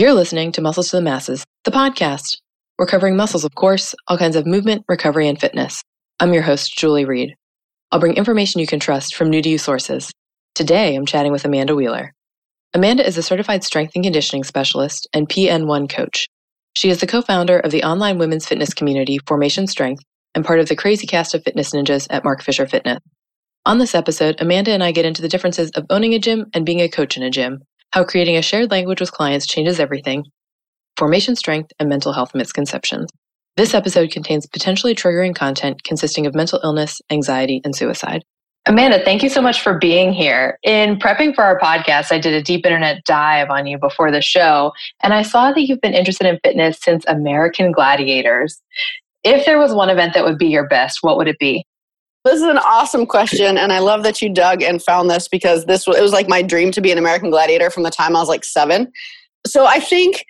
You're listening to Muscles to the Masses, the podcast. We're covering muscles, of course, all kinds of movement, recovery, and fitness. I'm your host, Julie Reed. I'll bring information you can trust from new to you sources. Today, I'm chatting with Amanda Wheeler. Amanda is a certified strength and conditioning specialist and PN1 coach. She is the co founder of the online women's fitness community, Formation Strength, and part of the crazy cast of fitness ninjas at Mark Fisher Fitness. On this episode, Amanda and I get into the differences of owning a gym and being a coach in a gym, how creating a shared language with clients changes everything, formation strength, and mental health misconceptions. This episode contains potentially triggering content consisting of mental illness, anxiety, and suicide. Amanda, thank you so much for being here. In prepping for our podcast, I did a deep internet dive on you before the show, and I saw that you've been interested in fitness since American Gladiators. If there was one event that would be your best, what would it be? This is an awesome question, and I love that you dug and found this because this it was like my dream to be an American Gladiator from the time I was like seven. So I think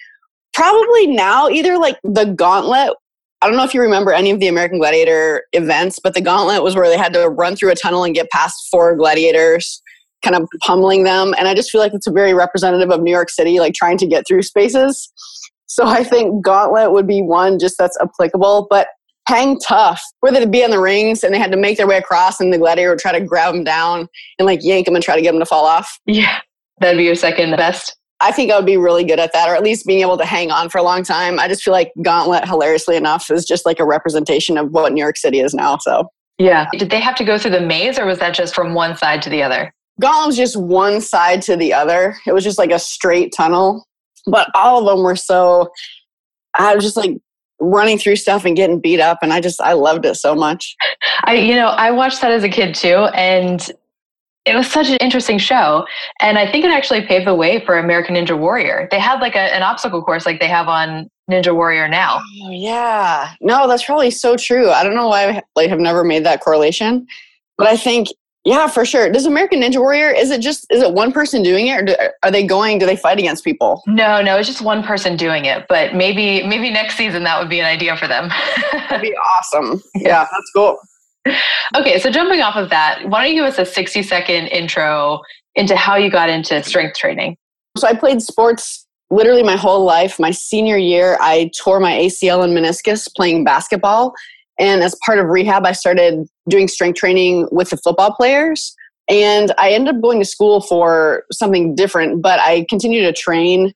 probably now either like the Gauntlet. I don't know if you remember any of the American Gladiator events, but the Gauntlet was where they had to run through a tunnel and get past four gladiators, kind of pummeling them. And I just feel like it's a very representative of New York City, like trying to get through spaces. So I think Gauntlet would be one just that's applicable. But hang tough, where they'd be in the rings and they had to make their way across, and the gladiator would try to grab them down and like yank them and try to get them to fall off. Yeah, that'd be your second best. I think I would be really good at that, or at least being able to hang on for a long time. I just feel like Gauntlet, hilariously enough, is just like a representation of what New York City is now. So, yeah. Did they have to go through the maze, or was that just from one side to the other? Gauntlet was just one side to the other. It was just like a straight tunnel, but all of them were so. I was just like running through stuff and getting beat up and i just i loved it so much. I you know i watched that as a kid too and it was such an interesting show and i think it actually paved the way for american ninja warrior. They had like a, an obstacle course like they have on ninja warrior now. Oh, yeah. No that's probably so true. I don't know why i like have never made that correlation but i think yeah, for sure. Does American Ninja Warrior is it just is it one person doing it, or do, are they going? Do they fight against people? No, no, it's just one person doing it. But maybe maybe next season that would be an idea for them. That'd be awesome. Yeah, that's cool. Okay, so jumping off of that, why don't you give us a sixty second intro into how you got into strength training? So I played sports literally my whole life. My senior year, I tore my ACL and meniscus playing basketball. And as part of rehab, I started doing strength training with the football players. And I ended up going to school for something different, but I continued to train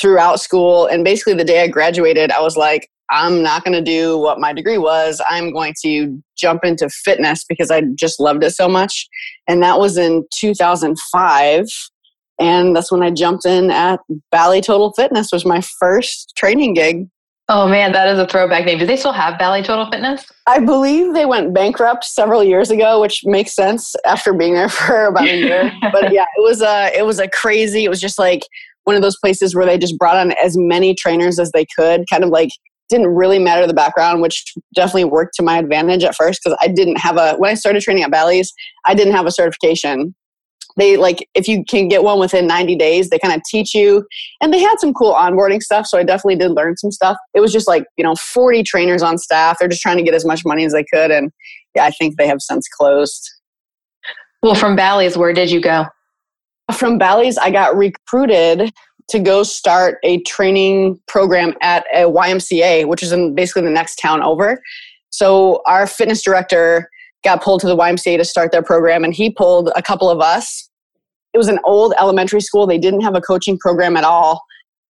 throughout school. And basically, the day I graduated, I was like, I'm not going to do what my degree was. I'm going to jump into fitness because I just loved it so much. And that was in 2005. And that's when I jumped in at Bally Total Fitness, was my first training gig. Oh man, that is a throwback name. Do they still have Bally Total Fitness? I believe they went bankrupt several years ago, which makes sense after being there for about a year. but yeah, it was a it was a crazy. It was just like one of those places where they just brought on as many trainers as they could, kind of like didn't really matter the background, which definitely worked to my advantage at first because I didn't have a when I started training at Bally's, I didn't have a certification they like if you can get one within 90 days they kind of teach you. And they had some cool onboarding stuff so i definitely did learn some stuff. It was just like you know 40 trainers on staff. They're just trying to get as much money as they could and yeah i think they have since closed. Well from bally's where did you go? From bally's i got recruited to go start a training program at a ymca which is in basically the next town over. So our fitness director got pulled to the YMCA to start their program, and he pulled a couple of us. It was an old elementary school. They didn't have a coaching program at all.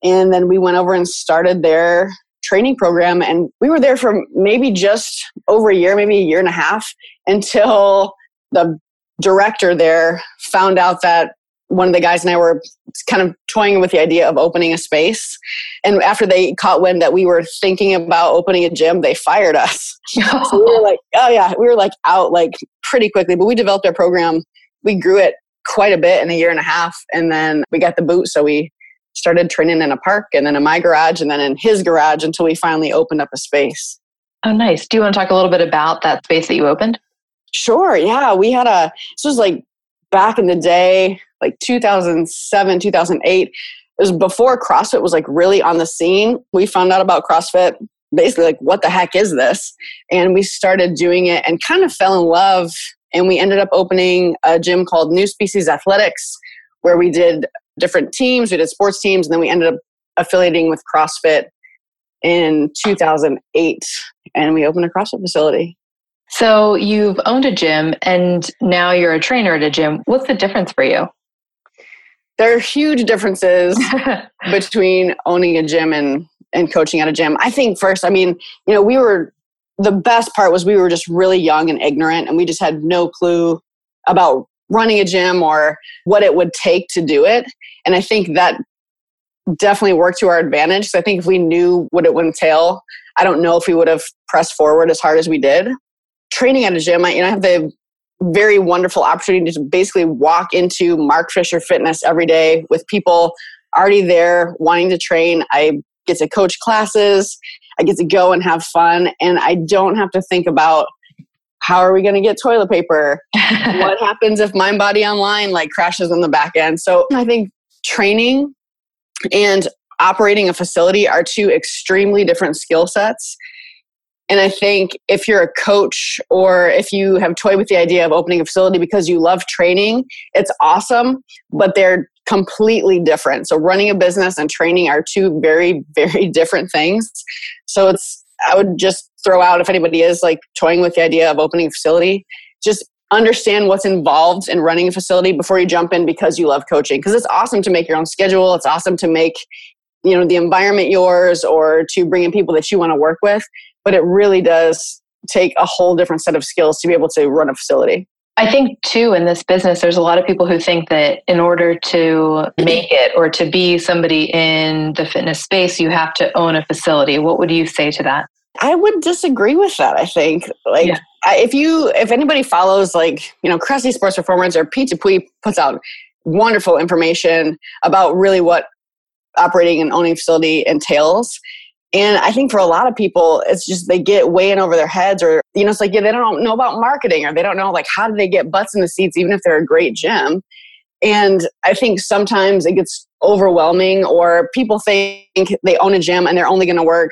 And then we went over and started their training program. And we were there for maybe just over a year, maybe a year and a half, until the director there found out that one of the guys and I were kind of toying with the idea of opening a space. And after they caught wind that we were thinking about opening a gym, they fired us. so we were like, oh yeah, we were like out like pretty quickly. But we developed our program. We grew it quite a bit in a year and a half. And then we got the boot. So we started training in a park and then in my garage and then in his garage until we finally opened up a space. Oh, nice. Do you want to talk a little bit about that space that you opened? Sure. Yeah. We had a, this was like back in the day, like 2007, 2008. It was before CrossFit was like really on the scene. We found out about CrossFit basically like what the heck is this and we started doing it and kind of fell in love and we ended up opening a gym called new species athletics where we did different teams we did sports teams and then we ended up affiliating with CrossFit in 2008 and we opened a CrossFit facility. So you've owned a gym and now you're a trainer at a gym. What's the difference for you? There are huge differences between owning a gym and, and coaching at a gym. I think first, I mean, you know, we were the best part was we were just really young and ignorant and we just had no clue about running a gym or what it would take to do it. And I think that definitely worked to our advantage. So I think if we knew what it would entail, I don't know if we would have pressed forward as hard as we did. Training at a gym, I, you know, I have the very wonderful opportunity to basically walk into Mark Fisher Fitness every day with people already there wanting to train. I get to coach classes. I get to go and have fun, and I don't have to think about how are we going to get toilet paper? what happens if Mind Body Online like crashes on the back end? So I think training and operating a facility are two extremely different skill sets. And I think if you're a coach or if you have toyed with the idea of opening a facility because you love training, it's awesome, but they're completely different. So running a business and training are two very, very different things. So it's, I would just throw out if anybody is like toying with the idea of opening a facility, just understand what's involved in running a facility before you jump in because you love coaching because it's awesome to make your own schedule it's awesome to make you know the environment yours or to bring in people that you want to work with but it really does take a whole different set of skills to be able to run a facility I think too in this business, there's a lot of people who think that in order to make it or to be somebody in the fitness space, you have to own a facility. What would you say to that? I would disagree with that. I think like yeah. If you if anybody follows like you know Cressy Sports Performance or Pete Dupuis puts out wonderful information about really what operating and owning facility entails. And I think for a lot of people, it's just they get way in over their heads, or you know, it's like yeah, they don't know about marketing, or they don't know like how do they get butts in the seats, even if they're a great gym. And I think sometimes it gets overwhelming, or people think they own a gym and they're only going to work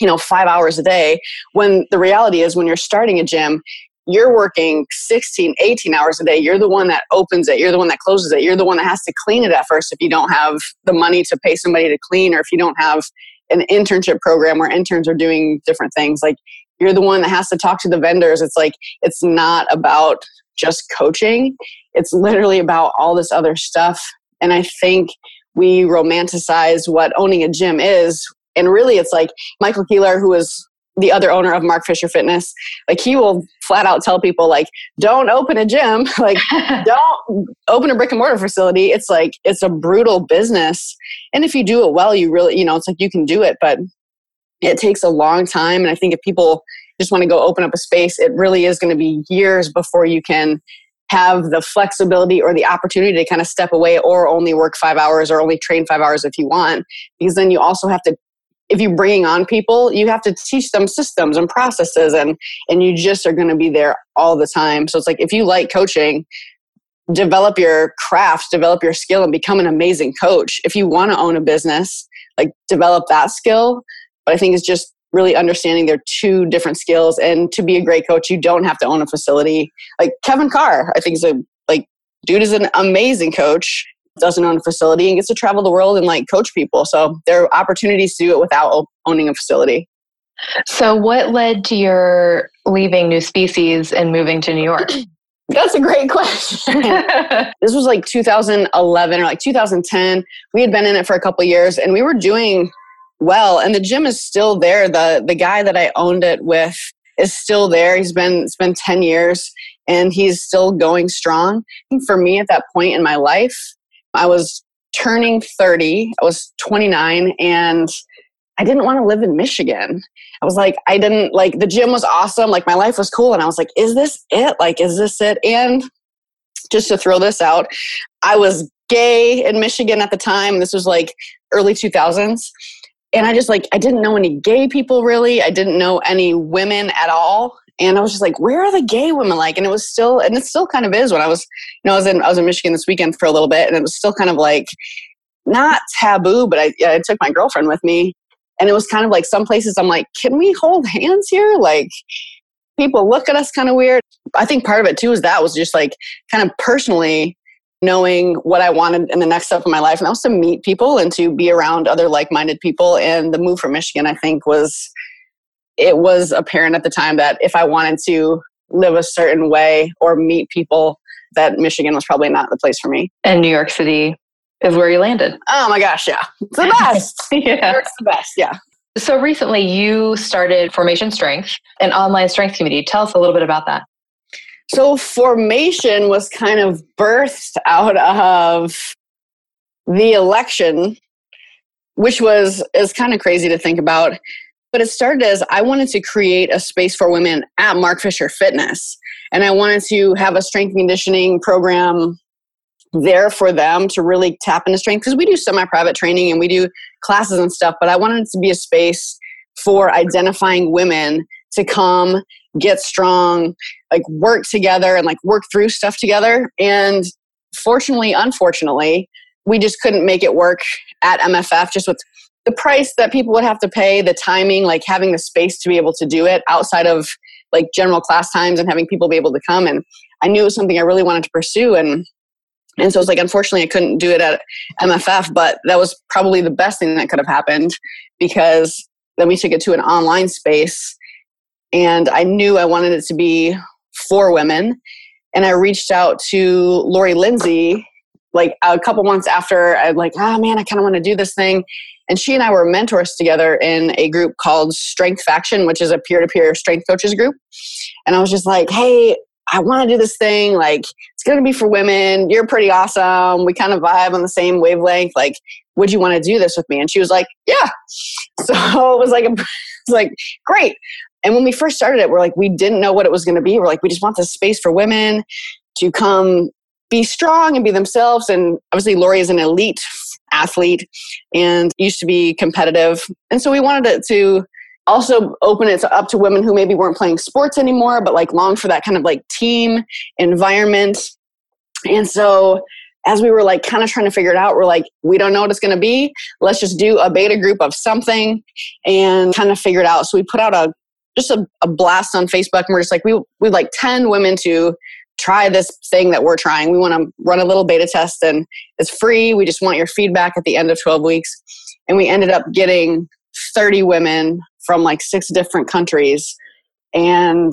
you know five hours a day when the reality is when you're starting a gym you're working 16 18 hours a day. You're the one that opens it. You're the one that closes it. You're the one that has to clean it at first if you don't have the money to pay somebody to clean or if you don't have an internship program where interns are doing different things. Like you're the one that has to talk to the vendors. It's like it's not about just coaching. It's literally about all this other stuff. And i think we romanticize what owning a gym is. And really, it's like Michael Keeler, who is the other owner of Mark Fisher Fitness, like he will flat out tell people like, don't open a gym, like don't open a brick and mortar facility. It's like it's a brutal business, and if you do it well, you really, you know, it's like you can do it, but it takes a long time. And I think if people just want to go open up a space, it really is going to be years before you can have the flexibility or the opportunity to kind of step away or only work five hours or only train five hours if you want because then you also have to if you're bringing on people you have to teach them systems and processes and and you just are going to be there all the time. So it's like if you like coaching develop your craft develop your skill and become an amazing coach. If you want to own a business like develop that skill. But i think it's just really understanding they're two different skills and to be a great coach you don't have to own a facility. Like kevin carr i think is a like dude is an amazing coach doesn't own a facility and gets to travel the world and like coach people. So there are opportunities to do it without owning a facility. So, what led to your leaving New Species and moving to New York? That's a great question. this was like 2011 or like 2010. We had been in it for a couple years and we were doing well and the gym is still there. The the guy that I owned it with is still there. He's been it's been 10 years and he's still going strong. for me at that point in my life, I was turning 30, I was 29, and I didn't want to live in Michigan. I was like, I didn't like the gym was awesome, like my life was cool, and I was like, is this it? Like, is this it? And just to throw this out, I was gay in Michigan at the time. This was like early 2000s. And I just like, I didn't know any gay people really. I didn't know any women at all and I was just like, where are the gay women like? And it was still, and it still kind of is. When I was, you know, I was in I was in Michigan this weekend for a little bit, and it was still kind of like not taboo, but I, I took my girlfriend with me, and it was kind of like some places I'm like, can we hold hands here? Like people look at us kind of weird. I think part of it too is that was just like kind of personally knowing what I wanted in the next step of my life. And that was to meet people and to be around other like minded people. And the move from Michigan, I think, was it was apparent at the time that if I wanted to live a certain way or meet people, that Michigan was probably not the place for me. And New York City is where you landed. Oh my gosh, yeah. It's the best. yeah. It's the best, yeah. So recently you started Formation Strength, an online strength community. Tell us a little bit about that. So formation was kind of birthed out of the election, which was is kind of crazy to think about. But it started as I wanted to create a space for women at Mark Fisher Fitness. And I wanted to have a strength conditioning program there for them to really tap into strength because we do semi-private training and we do classes and stuff but i wanted it to be a space for identifying women to come get strong like work together and like work through stuff together and fortunately unfortunately we just couldn't make it work at mff just with the price that people would have to pay the timing like having the space to be able to do it outside of like general class times and having people be able to come and i knew it was something i really wanted to pursue and and so it's like, unfortunately, I couldn't do it at MFF, but that was probably the best thing that could have happened because then we took it to an online space. And I knew I wanted it to be for women. And I reached out to Lori Lindsey like a couple months after I like, oh man, I kind of want to do this thing. And she and I were mentors together in a group called Strength Faction, which is a peer to peer strength coaches group. And I was just like, hey, I want to do this thing. Like, it's going to be for women. You're pretty awesome. We kind of vibe on the same wavelength. Like, would you want to do this with me? And she was like, yeah. So it was like, a, it was like, great. And when we first started it, we're like, we didn't know what it was going to be. We're like, we just want this space for women to come be strong and be themselves. And obviously, Lori is an elite athlete and used to be competitive. And so we wanted it to also open it up to women who maybe weren't playing sports anymore but like long for that kind of like team environment. And so as we were like kind of trying to figure it out we're like we don't know what it's going to be. Let's just do a beta group of something and kind of figure it out. So we put out a just a, a blast on facebook and we're just like we we like 10 women to try this thing that we're trying. We want to run a little beta test and it's free. We just want your feedback at the end of 12 weeks. And we ended up getting 30 women from like six different countries. And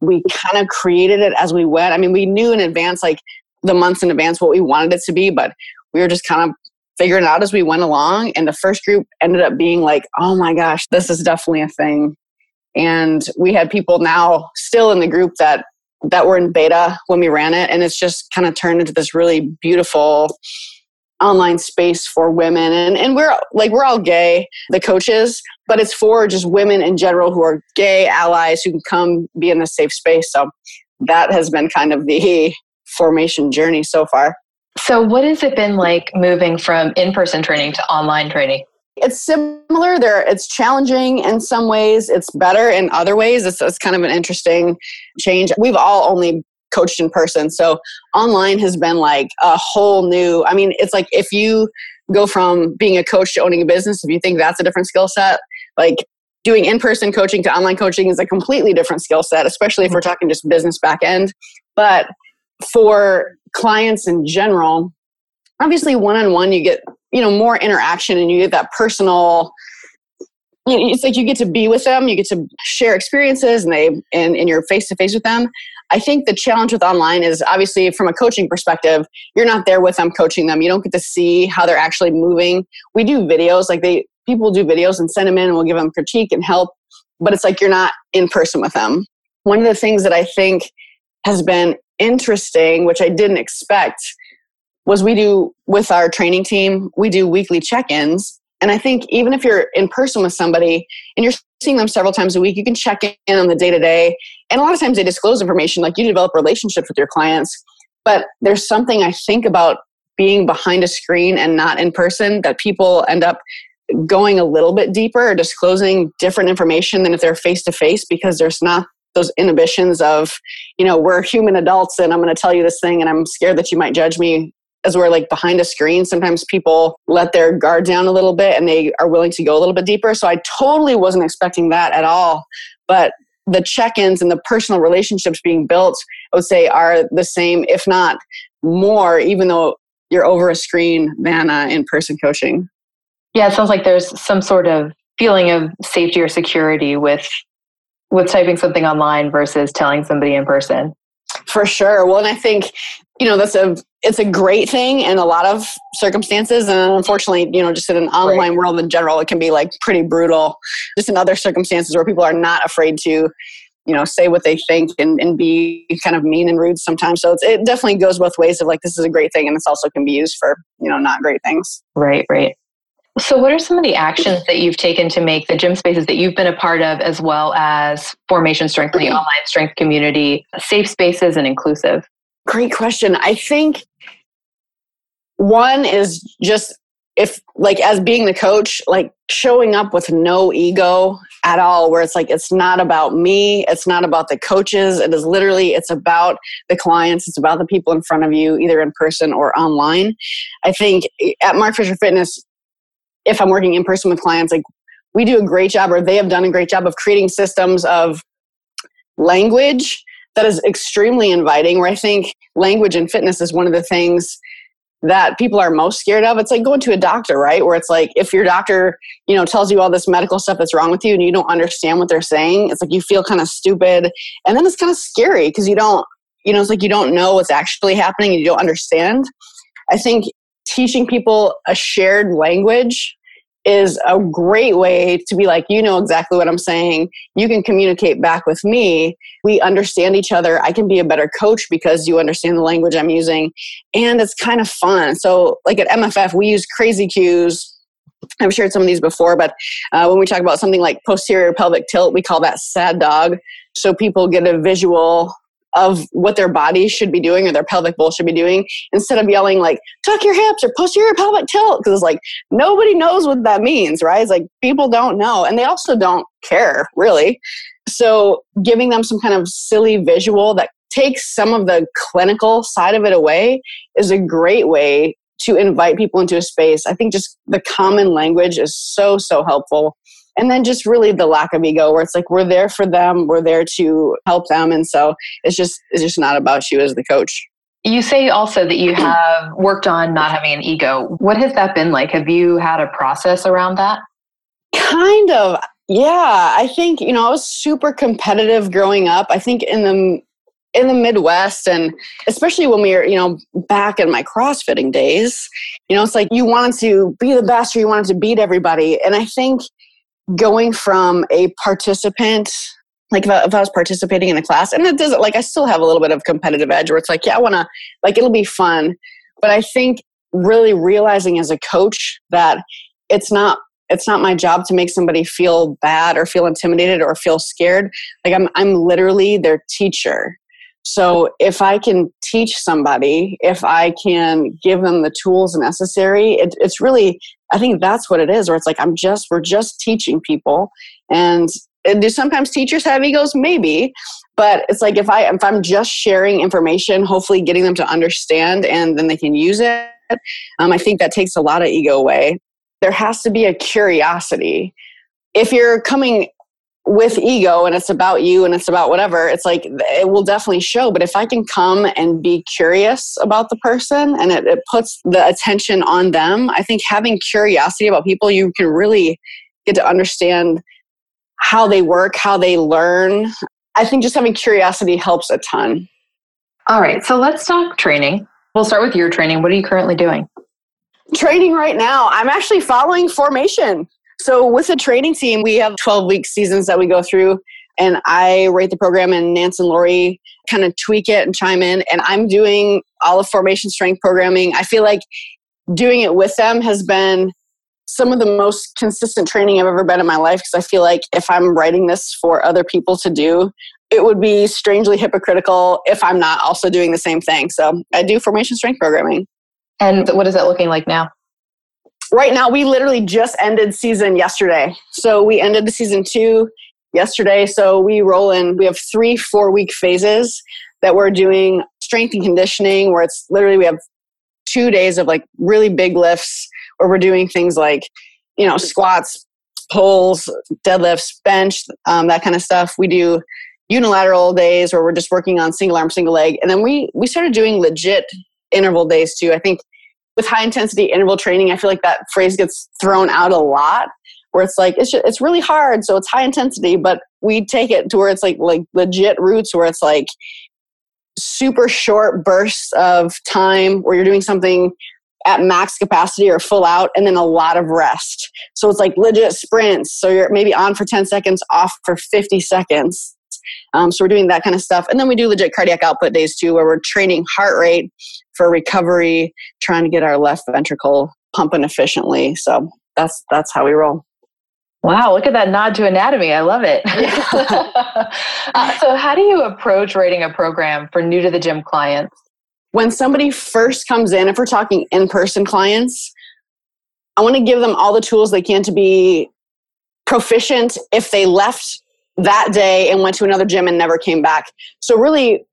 we kind of created it as we went. I mean we knew in advance like the months in advance what we wanted it to be but we were just kind of figuring it out as we went along. And the first group ended up being like oh my gosh this is definitely a thing. And we had people now still in the group that that were in beta when we ran it. And it's just kind of turned into this really beautiful online space for women. And, and we're like we're all gay the coaches but it's for just women in general who are gay allies who can come be in a safe space. So that has been kind of the formation journey so far. So what has it been like moving from in-person training to online training it's similar there it's challenging in some ways it's better in other ways it's, it's kind of an interesting change we've all only coached in person. So online has been like a whole new, I mean, it's like if you go from being a coach to owning a business, if you think that's a different skill set, like doing in-person coaching to online coaching is a completely different skill set, especially if we're talking just business back end. But for clients in general, obviously one-on-one you get, you know, more interaction and you get that personal you know, it's like you get to be with them, you get to share experiences, and they and, and you're face to face with them. I think the challenge with online is obviously from a coaching perspective, you're not there with them coaching them. You don't get to see how they're actually moving. We do videos, like they people do videos and send them in and we'll give them critique and help, but it's like you're not in person with them. One of the things that I think has been interesting, which I didn't expect, was we do with our training team, we do weekly check-ins and I think even if you're in person with somebody and you're seeing them several times a week, you can check in on the day to day. And a lot of times they disclose information, like you develop relationships with your clients. But there's something I think about being behind a screen and not in person that people end up going a little bit deeper or disclosing different information than if they're face to face because there's not those inhibitions of, you know, we're human adults and I'm going to tell you this thing and I'm scared that you might judge me as we're like behind a screen, sometimes people let their guard down a little bit and they are willing to go a little bit deeper. So I totally wasn't expecting that at all. But the check-ins and the personal relationships being built i would say are the same if not more even though you're over a screen than uh, in-person coaching yeah it sounds like there's some sort of feeling of safety or security with with typing something online versus telling somebody in person for sure well and i think you know that's a it's a great thing in a lot of circumstances. And unfortunately you know just in an online right. world in general it can be like pretty brutal. Just in other circumstances where people are not afraid to you know say what they think and, and be kind of mean and rude sometimes. So it definitely goes both ways of like this is a great thing and this also can be used for you know not great things. Right right. So, what are some of the actions that you've taken to make the gym spaces that you've been a part of, as well as Formation Strength, the online strength community, safe spaces and inclusive? Great question. I think one is just if, like, as being the coach, like showing up with no ego at all, where it's like, it's not about me, it's not about the coaches. It is literally, it's about the clients, it's about the people in front of you, either in person or online. I think at Mark Fisher Fitness, if I'm working in person with clients, like we do a great job, or they have done a great job of creating systems of language that is extremely inviting. Where I think language and fitness is one of the things that people are most scared of. It's like going to a doctor, right? Where it's like if your doctor, you know, tells you all this medical stuff that's wrong with you and you don't understand what they're saying, it's like you feel kind of stupid. And then it's kind of scary because you don't, you know, it's like you don't know what's actually happening and you don't understand. I think teaching people a shared language is a great way to be like, you know exactly what I'm saying. You can communicate back with me. We understand each other. I can be a better coach because you understand the language I'm using. And it's kind of fun. So, like at MFF, we use crazy cues. I've shared some of these before, but uh, when we talk about something like posterior pelvic tilt, we call that sad dog. So people get a visual of what their body should be doing or their pelvic bowl should be doing instead of yelling like tuck your hips or posterior pelvic tilt because it's like nobody knows what that means right? It's like people don't know and they also don't care really. So giving them some kind of silly visual that takes some of the clinical side of it away is a great way to invite people into a space. I think just the common language is so so helpful and then just really the lack of ego where it's like we're there for them we're there to help them. And so it's just it's just not about you as the coach. You say also that you have worked on not having an ego. What has that been like? Have you had a process around that? Kind of. Yeah. I think you know i was super competitive growing up. I think in the in the Midwest and especially when we were, you know, back in my CrossFitting days, you know, it's like you wanted to be the best or you wanted to beat everybody. And I think going from a participant like if I, if I, was participating in a class and it doesn't like i still have a little bit of competitive edge where it's like yeah i want to like it'll be fun. But i think really realizing as a coach that it's not it's not my job to make somebody feel bad or feel intimidated or feel scared. Like i'm i'm literally their teacher. So if i can teach somebody if i can give them the tools necessary it, it's really I think that's what it is, where it's like I'm just we're just teaching people, and do sometimes teachers have egos? Maybe, but it's like if I if I'm just sharing information, hopefully getting them to understand, and then they can use it. Um, I think that takes a lot of ego away. There has to be a curiosity. If you're coming with ego and it's about you and it's about whatever, it's like it will definitely show. But if I can come and be curious about the person and it, it puts the attention on them, I think having curiosity about people, you can really get to understand how they work, how they learn. I think just having curiosity helps a ton. All right, so let's talk training. We'll start with your training. What are you currently doing? Training right now. I'm actually following formation. So with the training team, we have 12 week seasons that we go through and I rate the program and Nance and Lori kind of tweak it and chime in. And I'm doing all of formation strength programming. I feel like doing it with them has been some of the most consistent training I've ever been in my life because I feel like if I'm writing this for other people to do, it would be strangely hypocritical if I'm not also doing the same thing. So I do formation strength programming. And what is that looking like now? Right now we literally just ended season yesterday. So we ended the season two yesterday. So we roll in, we have three four week phases that we're doing strength and conditioning where it's literally we have two days of like really big lifts where we're doing things like, you know, squats, pulls, deadlifts, bench, um, that kind of stuff. We do unilateral days where we're just working on single arm, single leg, and then we we started doing legit interval days too. I think with high intensity interval training, I feel like that phrase gets thrown out a lot. Where it's like it's just, it's really hard, so it's high intensity, but we take it to where it's like like legit routes where it's like super short bursts of time where you're doing something at max capacity or full out and then a lot of rest. So it's like legit sprints. So you're maybe on for 10 seconds, off for 50 seconds. Um, so we're doing that kind of stuff. And then we do legit cardiac output days too, where we're training heart rate for recovery, trying to get our left ventricle pumping efficiently. So that's that's how we roll. Wow, look at that nod to anatomy. I love it. uh, so, how do you approach writing a program for new to the gym clients? When somebody first comes in, if we're talking in person clients, I want to give them all the tools they can to be proficient if they left that day and went to another gym and never came back. So, really,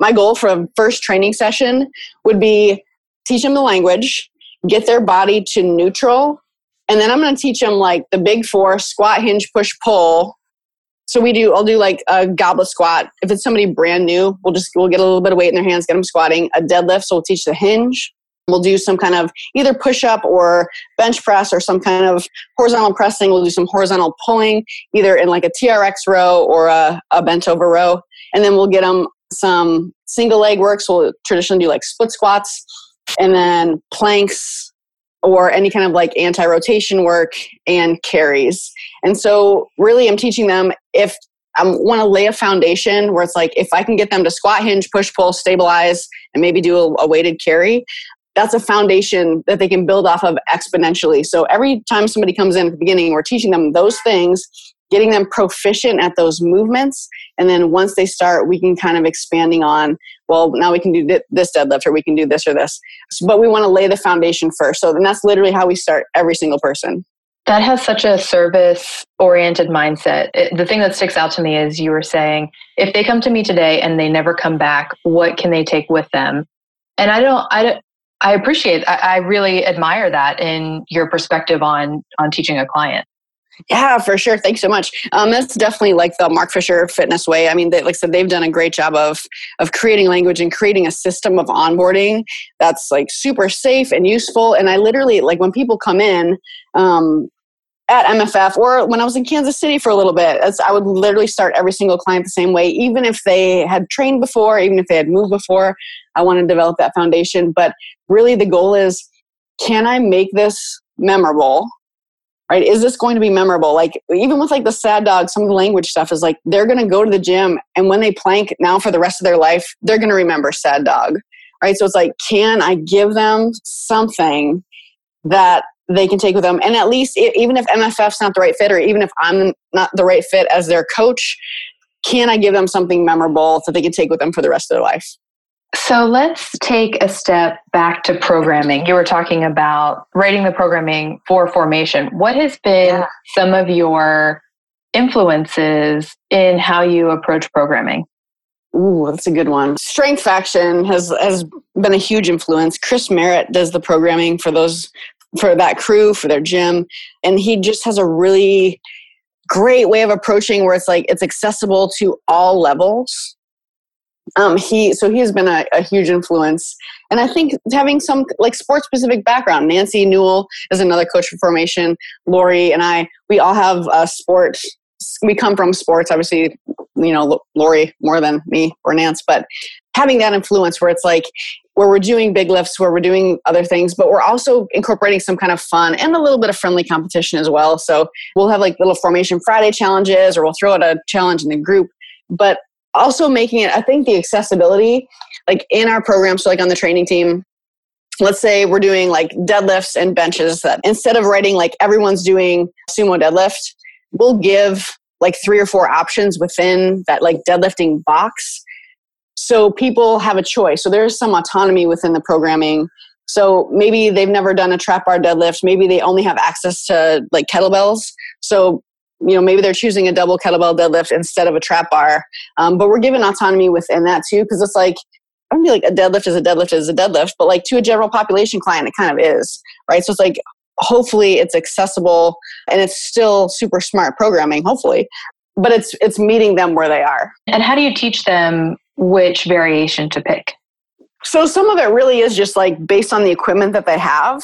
my goal for a first training session would be teach them the language, get their body to neutral, and then I'm going to teach them like the big four squat, hinge, push, pull. So we do, I'll do like a goblet squat. If it's somebody brand new, we'll just, we'll get a little bit of weight in their hands, get them squatting. A deadlift, so we'll teach the hinge. We'll do some kind of either push up or bench press or some kind of horizontal pressing. We'll do some horizontal pulling, either in like a TRX row or a, a bent over row. And then we'll get them some single leg work. So we'll traditionally do like split squats and then planks or any kind of like anti rotation work and carries. And so, really, I'm teaching them if I want to lay a foundation where it's like if I can get them to squat, hinge, push, pull, stabilize, and maybe do a, a weighted carry, that's a foundation that they can build off of exponentially. So every time somebody comes in at the beginning, we're teaching them those things, getting them proficient at those movements, and then once they start, we can kind of expanding on, well, now we can do this deadlift or we can do this or this. But we want to lay the foundation first. So then that's literally how we start every single person. That has such a service oriented mindset. It, the thing that sticks out to me is you were saying, if they come to me today and they never come back, what can they take with them? And I don't, I don't, I appreciate, I, I really admire that in your perspective on on teaching a client. Yeah, for sure. Thanks so much. Um, that's definitely like the Mark Fisher fitness way. I mean, they, like I said, they've done a great job of of creating language and creating a system of onboarding that's like super safe and useful. And I literally like when people come in um, at MFF or when I was in Kansas City for a little bit, I would literally start every single client the same way, even if they had trained before, even if they had moved before. I want to develop that foundation. But really, the goal is, can I make this memorable? right is this going to be memorable like even with like the sad dog some of the language stuff is like they're going to go to the gym and when they plank now for the rest of their life they're going to remember sad dog right so it's like can i give them something that they can take with them and at least even if mff's not the right fit or even if i'm not the right fit as their coach can i give them something memorable that they can take with them for the rest of their life so let's take a step back to programming. You were talking about writing the programming for formation. What has been yeah. some of your influences in how you approach programming? Ooh, that's a good one. Strength Faction has has been a huge influence. Chris Merritt does the programming for those for that crew for their gym, and he just has a really great way of approaching where it's like it's accessible to all levels. Um, he so he has been a, a, huge influence. And i think having some like sports specific background nancy newell is another coach for formation. Lori and i we all have a sport. We come from sports obviously you know lori more than me or nance but having that influence where it's like where we're doing big lifts where we're doing other things but we're also incorporating some kind of fun and a little bit of friendly competition as well. So we'll have like little formation friday challenges or we'll throw out a challenge in the group but also making it i think the accessibility like in our program so like on the training team let's say we're doing like deadlifts and benches that instead of writing like everyone's doing sumo deadlift we'll give like three or four options within that like deadlifting box so people have a choice. So there's some autonomy within the programming. So maybe they've never done a trap bar deadlift. Maybe they only have access to like kettlebells. So you know maybe they're choosing a double kettlebell deadlift instead of a trap bar. Um, but we're given autonomy within that too because it's like i don't feel like a deadlift is a deadlift is a deadlift but like to a general population client it kind of is right? So it's like hopefully it's accessible and it's still super smart programming hopefully but it's it's meeting them where they are. And how do you teach them which variation to pick. So some of it really is just like based on the equipment that they have.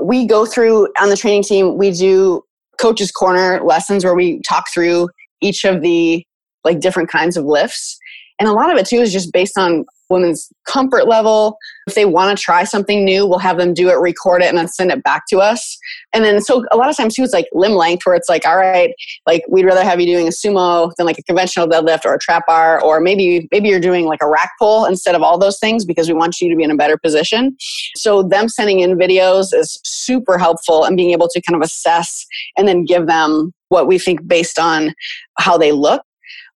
We go through on the training team we do coaches corner lessons where we talk through each of the like different kinds of lifts and a lot of it too is just based on women's comfort level. If they want to try something new, we'll have them do it, record it, and then send it back to us. And then, so a lot of times too, it's like limb length, where it's like, all right, like we'd rather have you doing a sumo than like a conventional deadlift or a trap bar, or maybe maybe you're doing like a rack pull instead of all those things because we want you to be in a better position. So them sending in videos is super helpful and being able to kind of assess and then give them what we think based on how they look.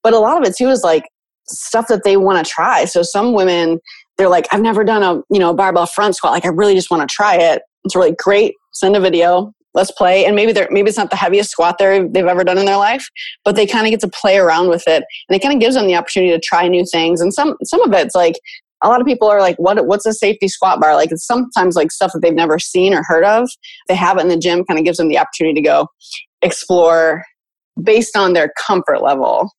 But a lot of it too is like stuff that they want to try. So some women, they're like, I've never done a you know barbell front squat. Like I really just want to try it. It's really great. Send a video. Let's play. And maybe they're maybe it's not the heaviest squat they they've ever done in their life, but they kind of get to play around with it, and it kind of gives them the opportunity to try new things. And some some of it's like a lot of people are like, what, what's a safety squat bar? Like it's sometimes like stuff that they've never seen or heard of. They have it in the gym, kind of gives them the opportunity to go explore based on their comfort level.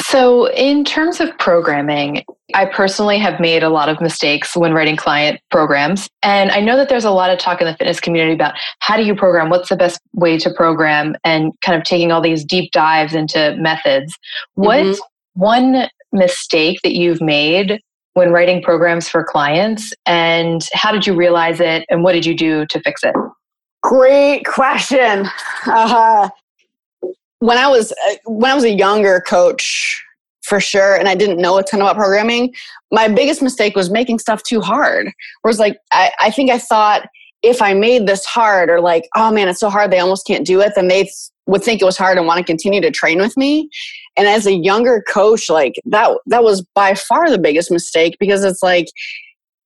So, in terms of programming, I personally have made a lot of mistakes when writing client programs. And I know that there's a lot of talk in the fitness community about how do you program? What's the best way to program? And kind of taking all these deep dives into methods. What's mm-hmm. one mistake that you've made when writing programs for clients? And how did you realize it? And what did you do to fix it? Great question. Uh, when I was uh, when I was a younger coach, for sure, and I didn't know a ton about programming, my biggest mistake was making stuff too hard. Whereas, like, I, I think I thought if I made this hard, or like, oh man, it's so hard, they almost can't do it, then they would think it was hard and want to continue to train with me. And as a younger coach, like that, that was by far the biggest mistake because it's like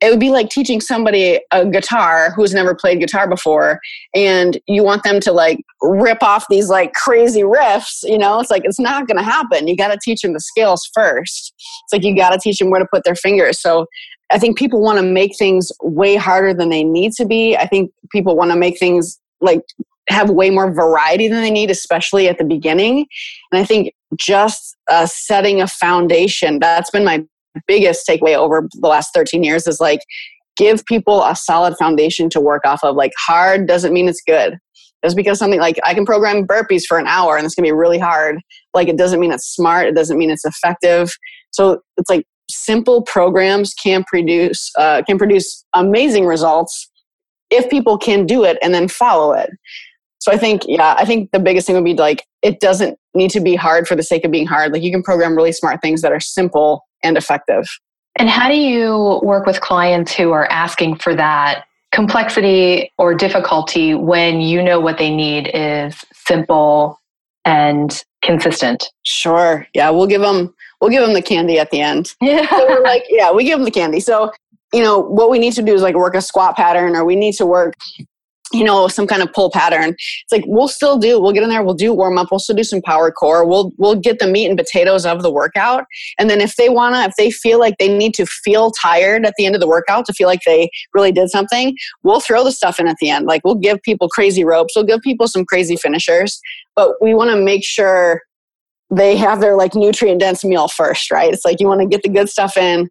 it would be like teaching somebody a guitar who's never played guitar before and you want them to like rip off these like crazy riffs you know? It's like it's not to happen. You got to teach them the skills first. It's like you got to teach them where to put their fingers. So i think people want to make things way harder than they need to be. I think people want to make things like have way more variety than they need especially at the beginning. And i think just uh, setting a foundation that's been my biggest takeaway over the last 13 years is like give people a solid foundation to work off of. Like hard doesn't mean it's good. Just because something like I can program burpees for an hour and it's gonna be really hard, like it doesn't mean it's smart. It doesn't mean it's effective. So it's like simple programs can produce uh, can produce amazing results if people can do it and then follow it. So I think, yeah, I think the biggest thing would be like, it doesn't need to be hard for the sake of being hard. Like you can program really smart things that are simple and effective. And how do you work with clients who are asking for that complexity or difficulty when you know what they need is simple and consistent? Sure. Yeah, we'll give them we'll give them the candy at the end. Yeah. So we're like, yeah, we give them the candy. So, you know, what we need to do is like work a squat pattern or we need to work you know some kind of pull pattern. It's like we'll still do we'll get in there we'll do warm up we'll still do some power core we'll we'll get the meat and potatoes of the workout. And then if they want to if they feel like they need to feel tired at the end of the workout to feel like they really did something we'll throw the stuff in at the end. Like we'll give people crazy ropes we'll give people some crazy finishers but we want to make sure they have their like nutrient dense meal first right? It's like you want to get the good stuff in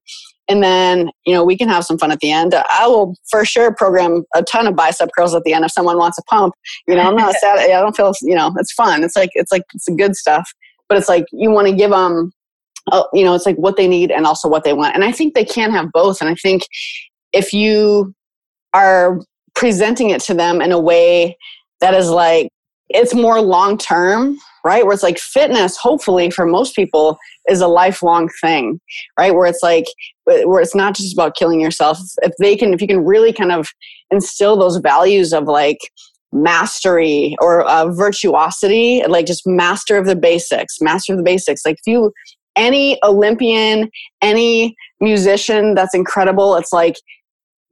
and then you know we can have some fun at the end. I will for sure program a ton of bicep curls at the end if someone wants a pump. You know i'm not sad. I don't feel you know it's fun. It's like it's like it's the good stuff. But it's like you want to give them uh, you know it's like what they need and also what they want. And i think they can have both. And i think if you are presenting it to them in a way that is like it's more long term right? Where it's like fitness hopefully for most people is a lifelong thing right? Where it's like where it's not just about killing yourself. If they can if you can really kind of instill those values of like mastery or uh, virtuosity like just master of the basics master of the basics. Like if you any olympian any musician that's incredible it's like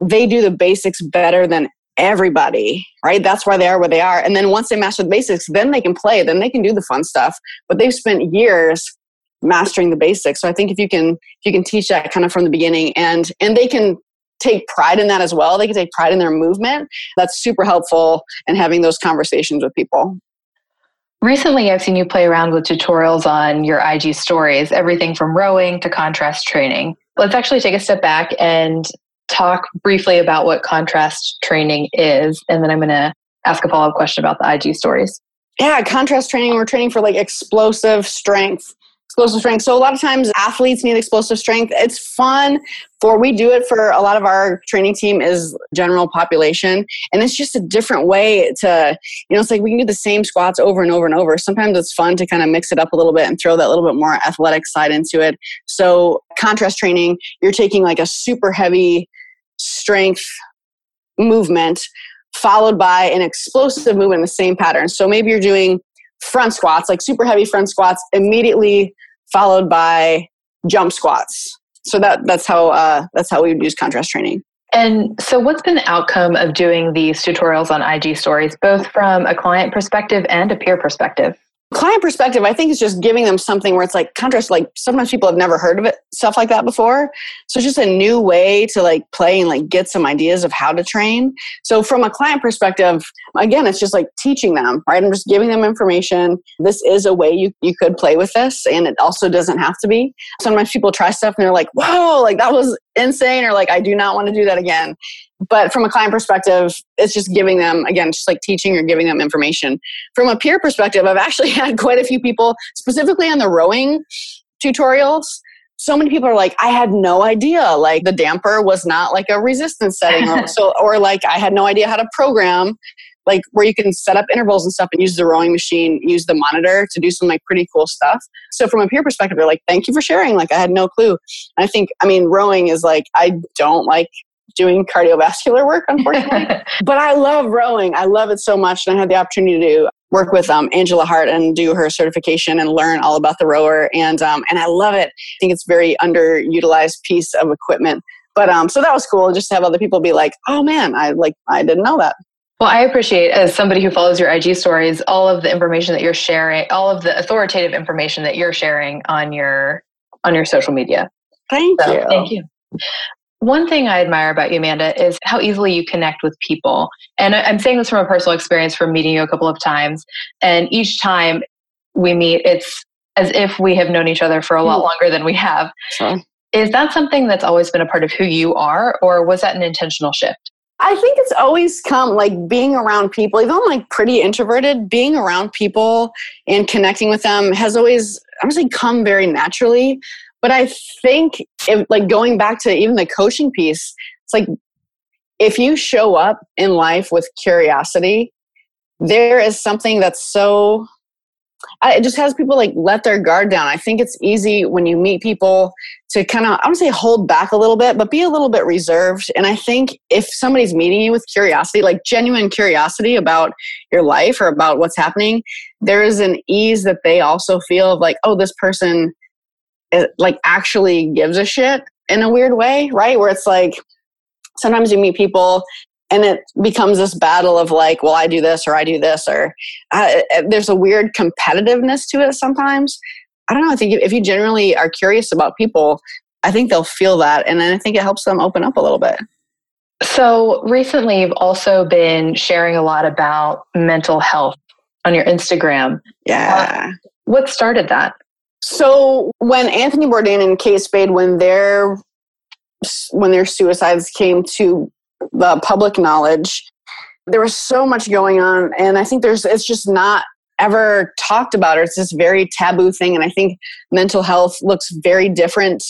they do the basics better than everybody right that's why they are where they are and then once they master the basics then they can play then they can do the fun stuff but they've spent years mastering the basics. So I think if you can if you can teach that kind of from the beginning and and they can take pride in that as well. They can take pride in their movement. That's super helpful in having those conversations with people. Recently, I've seen you play around with tutorials on your IG stories, everything from rowing to contrast training. Let's actually take a step back and talk briefly about what contrast training is, and then I'm going to ask a follow up question about the IG stories. Yeah, contrast training, we're training for like explosive strength explosive strength. So a lot of times athletes need explosive strength. It's fun for we do it for a lot of our training team is general population and it's just a different way to you know it's like we can do the same squats over and over and over sometimes it's fun to kind of mix it up a little bit and throw that little bit more athletic side into it so contrast training you're taking like a super heavy strength movement followed by an explosive movement in the same pattern so maybe you're doing front squats, like super heavy front squats, immediately followed by jump squats. So that that's how uh, that's how we would use contrast training. And so, what's been the outcome of doing these tutorials on IG stories, both from a client perspective and a peer perspective? Client perspective, I think it's just giving them something where it's like contrast, like sometimes people have never heard of it, stuff like that before. So it's just a new way to like play and like get some ideas of how to train. So from a client perspective, again, it's just like teaching them, right? I'm just giving them information. This is a way you, you could play with this and it also doesn't have to be. Sometimes people try stuff and they're like, whoa, like that was insane or like I do not want to do that again but from a client perspective it's just giving them again just like teaching or giving them information. From a peer perspective i've actually had quite a few people specifically on the rowing tutorials so many people are like i had no idea like the damper was not like a resistance setting or so or like i had no idea how to program like where you can set up intervals and stuff and use the rowing machine use the monitor to do some like pretty cool stuff. So from a peer perspective they're like thank you for sharing like i had no clue. And i think i mean rowing is like i don't like doing cardiovascular work, unfortunately. but I love rowing. I love it so much. And I had the opportunity to work with um, Angela Hart and do her certification and learn all about the rower. And, um, and I love it. I think it's very underutilized piece of equipment. But um, so that was cool just to have other people be like, oh man, I like, I didn't know that. Well, I appreciate as somebody who follows your IG stories, all of the information that you're sharing, all of the authoritative information that you're sharing on your on your social media. Thank so, you. Thank you. One thing I admire about you, Amanda, is how easily you connect with people. And I'm saying this from a personal experience from meeting you a couple of times. And each time we meet, it's as if we have known each other for a lot hmm. longer than we have. Sure. Is that something that's always been a part of who you are, or was that an intentional shift? I think it's always come like being around people, even like pretty introverted, being around people and connecting with them has always, I'm say, come very naturally. But I think if like going back to even the coaching piece, it's like if you show up in life with curiosity, there is something that's so it just has people like let their guard down. I think it's easy when you meet people to kind of, I don't say hold back a little bit, but be a little bit reserved. And I think if somebody's meeting you with curiosity, like genuine curiosity about your life or about what's happening, there is an ease that they also feel of like, oh, this person it, like actually gives a shit in a weird way, right? Where it's like sometimes you meet people and it becomes this battle of like, well, I do this or I do this, or uh, there's a weird competitiveness to it sometimes. I don't know. I think if you generally are curious about people, I think they'll feel that. And then I think it helps them open up a little bit. So recently, you've also been sharing a lot about mental health on your Instagram. Yeah. Uh, what started that? So when Anthony Bourdain and Kate Spade, when their when their suicides came to the public knowledge, there was so much going on, and I think there's it's just not ever talked about or it's this very taboo thing and i think mental health looks very different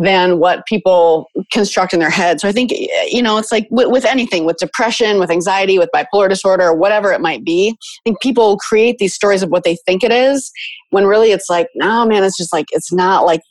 than what people construct in their head. So I think, you know, it's like with, with, anything, with depression, with anxiety, with bipolar disorder, whatever it might be. I think people create these stories of what they think it is when really it's like, no, man, it's just like, it's not like,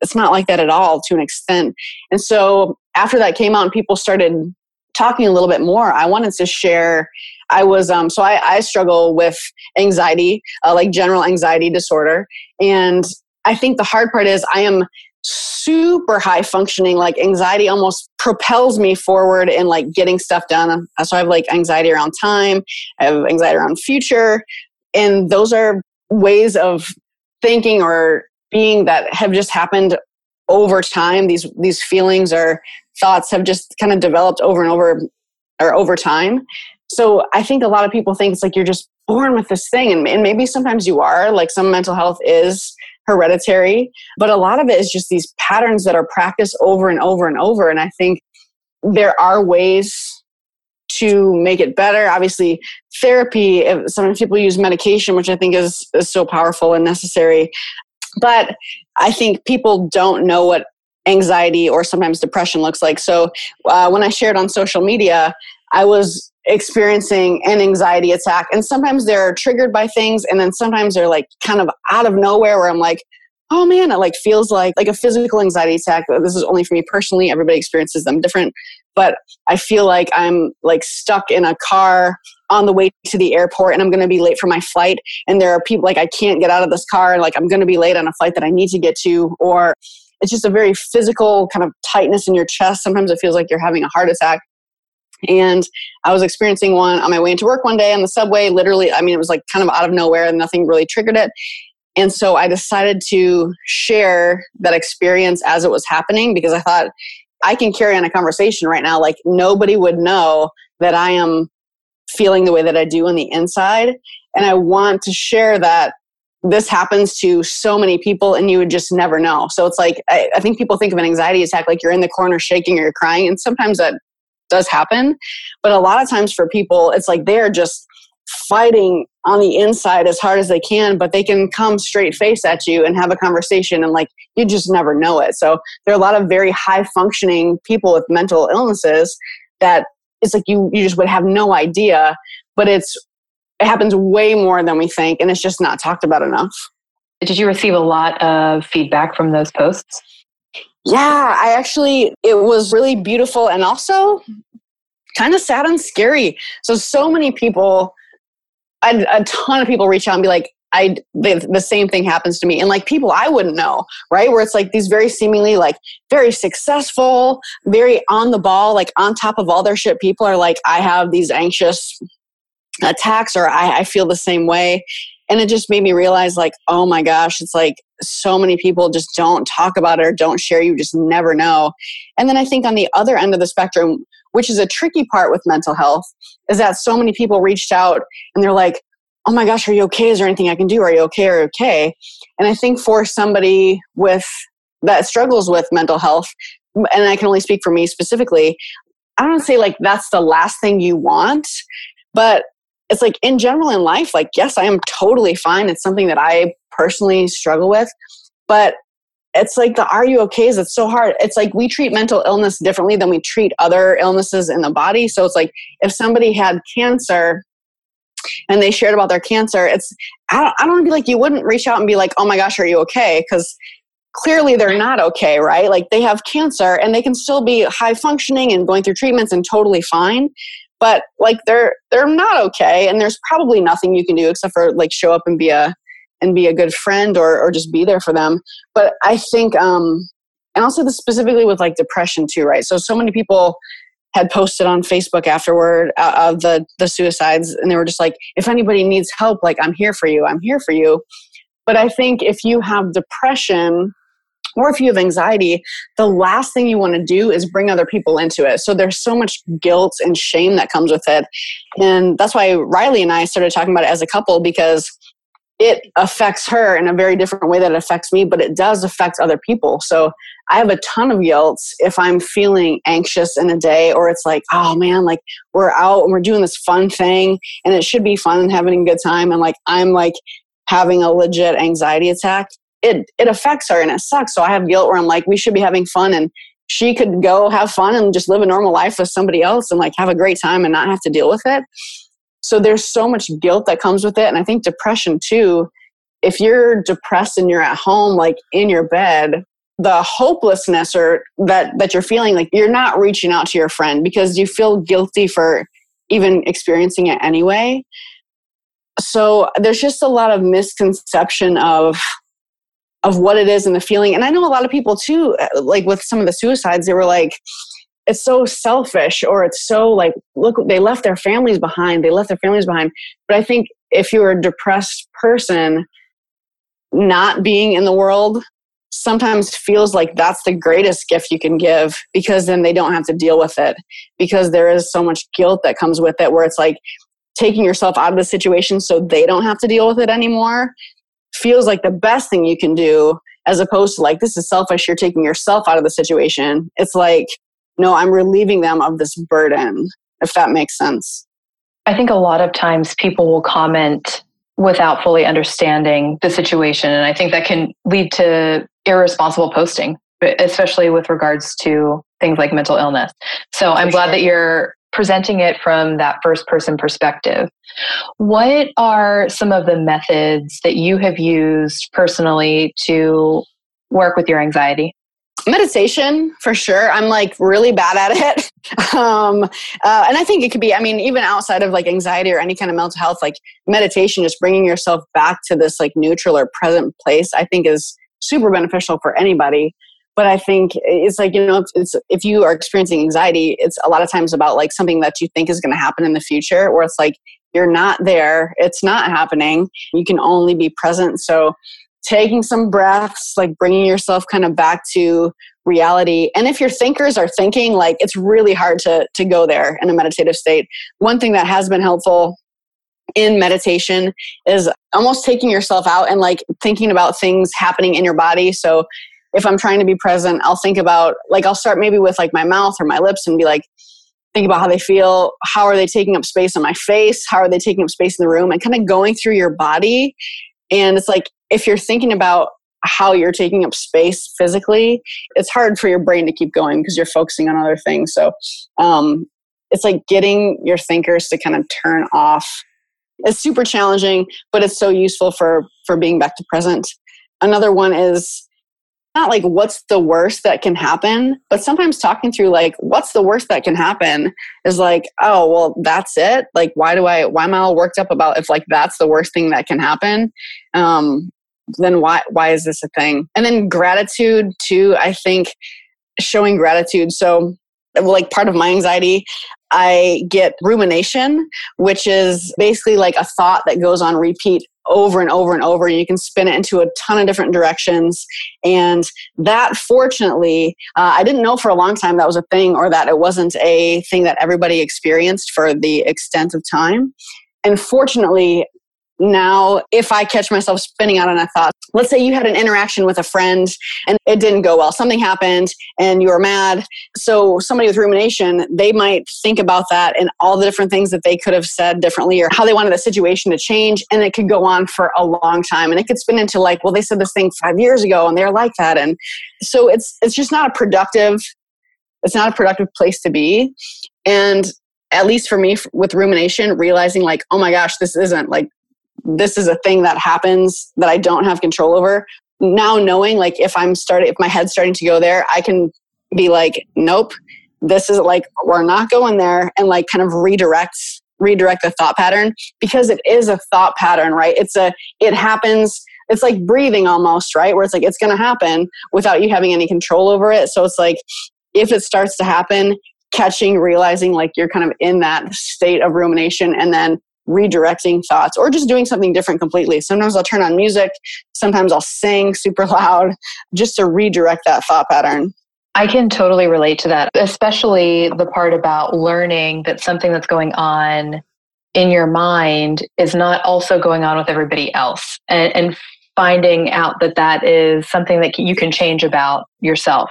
it's not like that at all to an extent. And so after that came out and people started talking a little bit more, I wanted to share. I was, um, so I, I struggle with anxiety, uh, like general anxiety disorder. And I think the hard part is I am super high functioning like anxiety almost propels me forward in like getting stuff done uh, so i have like anxiety around time i have anxiety around future and those are ways of thinking or being that have just happened over time these these feelings are thoughts have just kind of developed over and over or over time. So I think a lot of people think it's like you're just born with this thing. And, and maybe sometimes you are, like some mental health is hereditary, but a lot of it is just these patterns that are practiced over and over and over. And I think there are ways to make it better. Obviously, therapy, sometimes people use medication, which I think is, is so powerful and necessary. But I think people don't know what anxiety or sometimes depression looks like. So uh, when I shared on social media, I was experiencing an anxiety attack, and sometimes they're triggered by things, and then sometimes they're like kind of out of nowhere where I'm like, oh man, it like feels like like a physical anxiety attack. This is only for me personally. Everybody experiences them different, but I feel like I'm like stuck in a car on the way to the airport and I'm going to be late for my flight. And there are people like I can't get out of this car and like I'm going to be late on a flight that I need to get to, or it's just a very physical kind of tightness in your chest. Sometimes it feels like you're having a heart attack. And I was experiencing one on my way into work one day on the subway. Literally, I mean, it was like kind of out of nowhere and nothing really triggered it. And so I decided to share that experience as it was happening because I thought I can carry on a conversation right now. Like nobody would know that I am feeling the way that I do on the inside. And I want to share that this happens to so many people and you would just never know. So it's like, I, I, think people think of an anxiety attack like you're in the corner shaking or you're crying. And sometimes that does happen. But a lot of times for people, it's like they're just fighting on the inside as hard as they can, but they can come straight face at you and have a conversation and like you just never know it. So there are a lot of very high functioning people with mental illnesses that it's like you you just would have no idea, but it's it happens way more than we think and it's just not talked about enough. Did you receive a lot of feedback from those posts? Yeah, I actually, it was really beautiful and also kind of sad and scary. So, so many people, a ton of people reach out and be like, I the, the same thing happens to me. And like people I wouldn't know right? Where it's like these very seemingly like very successful very on the ball like on top of all their shit. People are like I have these anxious attacks or I, I feel the same way and it just made me realize like oh my gosh it's like so many people just don't talk about it or don't share you just never know. And then i think on the other end of the spectrum which is a tricky part with mental health is that so many people reached out and they're like oh my gosh are you okay? Is there anything i can do? Are you okay? Are you okay? And i think for somebody with that struggles with mental health and i can only speak for me specifically i don't say like that's the last thing you want but it's like in general in life, like, yes, I am totally fine. It's something that I personally struggle with. But it's like the are you okay is it's so hard. It's like we treat mental illness differently than we treat other illnesses in the body. So it's like if somebody had cancer and they shared about their cancer, it's I don't I don't be like you wouldn't reach out and be like, oh my gosh, are you okay? Because clearly they're not okay, right? Like they have cancer and they can still be high functioning and going through treatments and totally fine but like they're they're not okay and there's probably nothing you can do except for like show up and be a and be a good friend or or just be there for them. But i think um and also specifically with like depression too right? So so many people had posted on facebook afterward uh, of the the suicides and they were just like if anybody needs help like i'm here for you i'm here for you. But i think if you have depression or if you have anxiety, the last thing you want to do is bring other people into it. So there's so much guilt and shame that comes with it. And that's why Riley and I started talking about it as a couple because it affects her in a very different way that it affects me, but it does affect other people. So I have a ton of guilt if I'm feeling anxious in a day, or it's like, oh man, like we're out and we're doing this fun thing and it should be fun and having a good time. And like I'm like having a legit anxiety attack it it affects her and it sucks. So I have guilt where I'm like, we should be having fun and she could go have fun and just live a normal life with somebody else and like have a great time and not have to deal with it. So there's so much guilt that comes with it. And I think depression too, if you're depressed and you're at home, like in your bed, the hopelessness or that that you're feeling like you're not reaching out to your friend because you feel guilty for even experiencing it anyway. So there's just a lot of misconception of of what it is and the feeling. And I know a lot of people too, uh, like with some of the suicides, they were like, it's so selfish or it's so like, look, they left their families behind. They left their families behind. But I think if you're a depressed person, not being in the world sometimes feels like that's the greatest gift you can give because then they don't have to deal with it because there is so much guilt that comes with it where it's like taking yourself out of the situation so they don't have to deal with it anymore feels like the best thing you can do as opposed to like this is selfish you're taking yourself out of the situation. It's like no i'm relieving them of this burden if that makes sense. I think a lot of times people will comment without fully understanding the situation and i think that can lead to irresponsible posting, especially with regards to things like mental illness. So I'm glad that you're presenting it from that first person perspective. What are some of the methods that you have used personally to work with your anxiety? meditation for sure i'm like really bad at it um, uh, and i think it could be i mean even outside of like anxiety or any kind of mental health like meditation just bringing yourself back to this like neutral or present place i think is super beneficial for anybody but i think it's like you know it's if you are experiencing anxiety it's a lot of times about like something that you think is going to happen in the future or it's like you're not there it's not happening you can only be present so taking some breaths like bringing yourself kind of back to reality and if your thinkers are thinking like it's really hard to to go there in a meditative state one thing that has been helpful in meditation is almost taking yourself out and like thinking about things happening in your body. So if I'm trying to be present, I'll think about like I'll start maybe with like my mouth or my lips and be like think about how they feel, how are they taking up space on my face, how are they taking up space in the room and kind of going through your body. And it's like if you're thinking about how you're taking up space physically, it's hard for your brain to keep going because you're focusing on other things. So um, it's like getting your thinkers to kind of turn off it's super challenging, but it's so useful for for being back to present. Another one is not like what's the worst that can happen, but sometimes talking through like what's the worst that can happen is like, oh well, that's it. Like, why do I? Why am I all worked up about if like that's the worst thing that can happen? Um, then why why is this a thing? And then gratitude too. I think showing gratitude. So like part of my anxiety I get rumination, which is basically like a thought that goes on repeat over and over and over. You can spin it into a ton of different directions. And that, fortunately, uh, I didn't know for a long time that was a thing or that it wasn't a thing that everybody experienced for the extent of time. And fortunately, now if i catch myself spinning out on a thought let's say you had an interaction with a friend and it didn't go well something happened and you were mad. So somebody with rumination they might think about that and all the different things that they could have said differently or how they wanted the situation to change and it could go on for a long time. And it could spin into like well they said this thing five years ago and they're like that. And so it's it's just not a productive it's not a productive place to be. And at least for me with rumination realizing like oh my gosh this isn't like this is a thing that happens that I don't have control over. Now knowing like if I'm starting if my head's starting to go there, I can be like, nope, this is like we're not going there and like kind of redirect redirect the thought pattern because it is a thought pattern, right? It's a it happens it's like breathing almost, right? Where it's like it's going to happen without you having any control over it. So it's like if it starts to happen, catching, realizing like you're kind of in that state of rumination and then redirecting thoughts or just doing something different completely. Sometimes I'll turn on music, sometimes I'll sing super loud just to redirect that thought pattern. I can totally relate to that, especially the part about learning that something that's going on in your mind is not also going on with everybody else and, and finding out that that is something that you can change about yourself.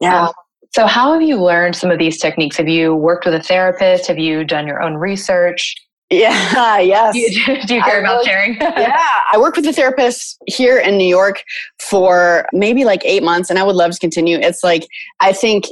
Yeah. Um, so, how have you learned some of these techniques? Have you worked with a therapist? Have you done your own research? Yeah, yes. Do you, do you care I about sharing? yeah, I worked with a therapist here in New York for maybe like eight months, and I would love to continue. It's like, I think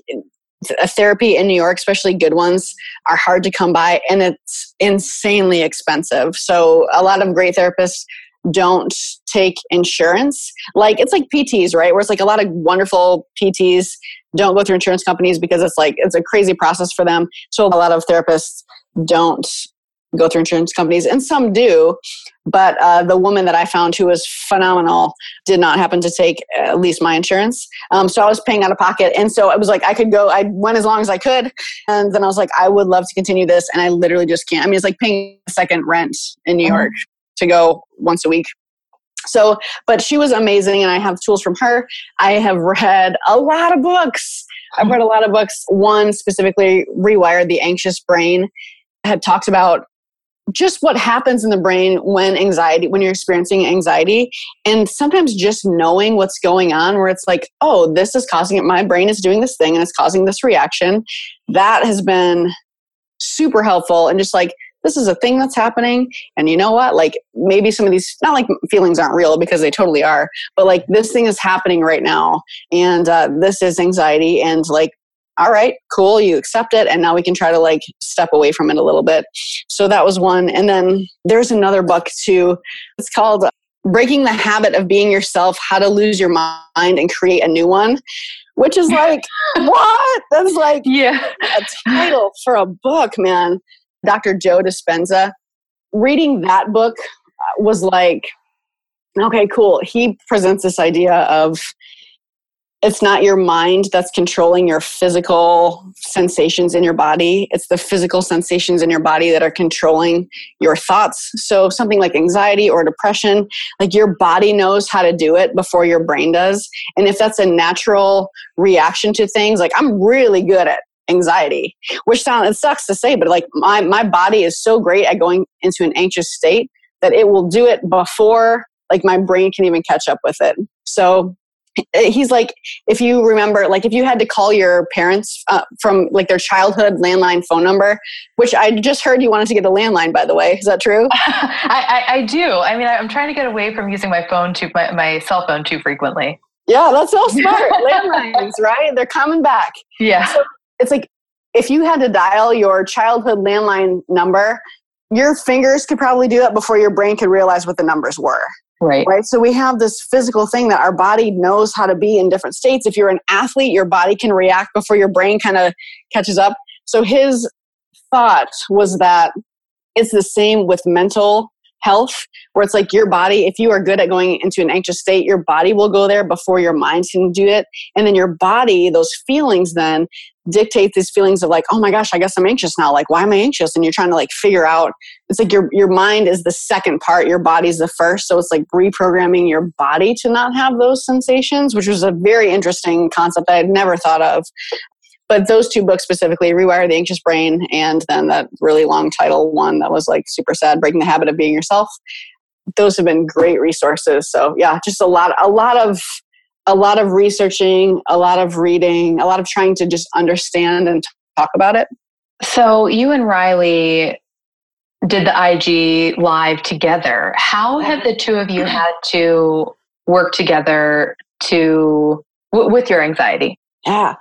a therapy in New York, especially good ones, are hard to come by and it's insanely expensive. So, a lot of great therapists don't take insurance. Like, it's like PTs, right? Where it's like a lot of wonderful PTs don't go through insurance companies because it's like, it's a crazy process for them. So, a lot of therapists don't go through insurance companies, and some do. But uh, the woman that I found who was phenomenal did not happen to take at least my insurance. Um, so I was paying out of pocket. And so I was like I could go, I went as long as I could. And then I was like, I would love to continue this. And I literally just can't. I mean, it's like paying a second rent in New uh-huh. York to go once a week. So, but she was amazing, and I have tools from her. I have read a lot of books. I've read a lot of books. One specifically, Rewired the Anxious Brain, had talked about just what happens in the brain when anxiety when you're experiencing anxiety and sometimes just knowing what's going on where it's like oh this is causing it. My brain is doing this thing and it's causing this reaction. That has been super helpful and just like this is a thing that's happening. And you know what? Like maybe some of these not like feelings aren't real because they totally are but like this thing is happening right now. And uh, this is anxiety and like all right, cool, you accept it, and now we can try to like step away from it a little bit. So that was one. And then there's another book too. It's called Breaking the Habit of Being Yourself How to Lose Your Mind and Create a New One, which is like, what? That's like yeah. a title for a book, man. Dr. Joe Dispenza. Reading that book uh, was like, okay, cool. He presents this idea of it's not your mind that's controlling your physical sensations in your body. It's the physical sensations in your body that are controlling your thoughts. So, something like anxiety or depression, like your body knows how to do it before your brain does. And if that's a natural reaction to things, like I'm really good at anxiety, which sounds, it sucks to say, but like my, my body is so great at going into an anxious state that it will do it before like my brain can even catch up with it. So, he's like if you remember like if you had to call your parents uh, from like their childhood landline phone number which i just heard you wanted to get a landline by the way. Is that true? I, I, I, do. I mean i'm trying to get away from using my phone to my, my cell phone too frequently. Yeah that's so smart. Landlines right? They're coming back. Yeah. So it's like if you had to dial your childhood landline number your fingers could probably do that before your brain could realize what the numbers were Right. Right. So we have this physical thing that our body knows how to be in different states. If you're an athlete, your body can react before your brain kind of catches up. So his thought was that it's the same with mental health, where it's like your body, if you are good at going into an anxious state, your body will go there before your mind can do it. And then your body, those feelings then dictate these feelings of like, oh my gosh, I guess I'm anxious now. Like, why am I anxious? And you're trying to like figure out. It's like your your mind is the second part, your body's the first. So it's like reprogramming your body to not have those sensations, which was a very interesting concept that I'd never thought of. But those two books specifically, Rewire the Anxious Brain, and then that really long title one that was like super sad, Breaking the Habit of Being Yourself. Those have been great resources. So yeah, just a lot, a lot of a lot of researching, a lot of reading, a lot of trying to just understand and talk about it. So you and Riley did the IG live together. How have the two of you had to work together to w- with your anxiety? Yeah.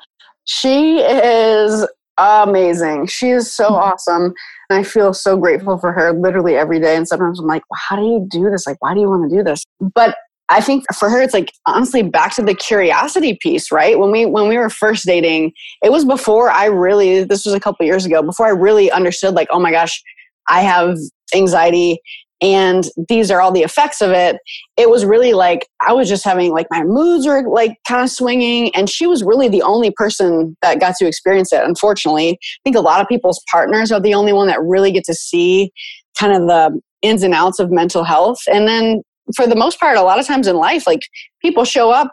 She is amazing. She is so mm-hmm. awesome. And I feel so grateful for her literally every day. And sometimes I'm like, well, how do you do this? Like, why do you want to do this? But I think for her, it's like honestly back to the curiosity piece, right? When we when we were first dating, it was before I really this was a couple years ago before I really understood like, oh my gosh, I have anxiety and these are all the effects of it. It was really like I was just having like my moods were like kind of swinging, and she was really the only person that got to experience it. Unfortunately, I think a lot of people's partners are the only one that really get to see kind of the ins and outs of mental health, and then for the most part, a lot of times in life, like people show up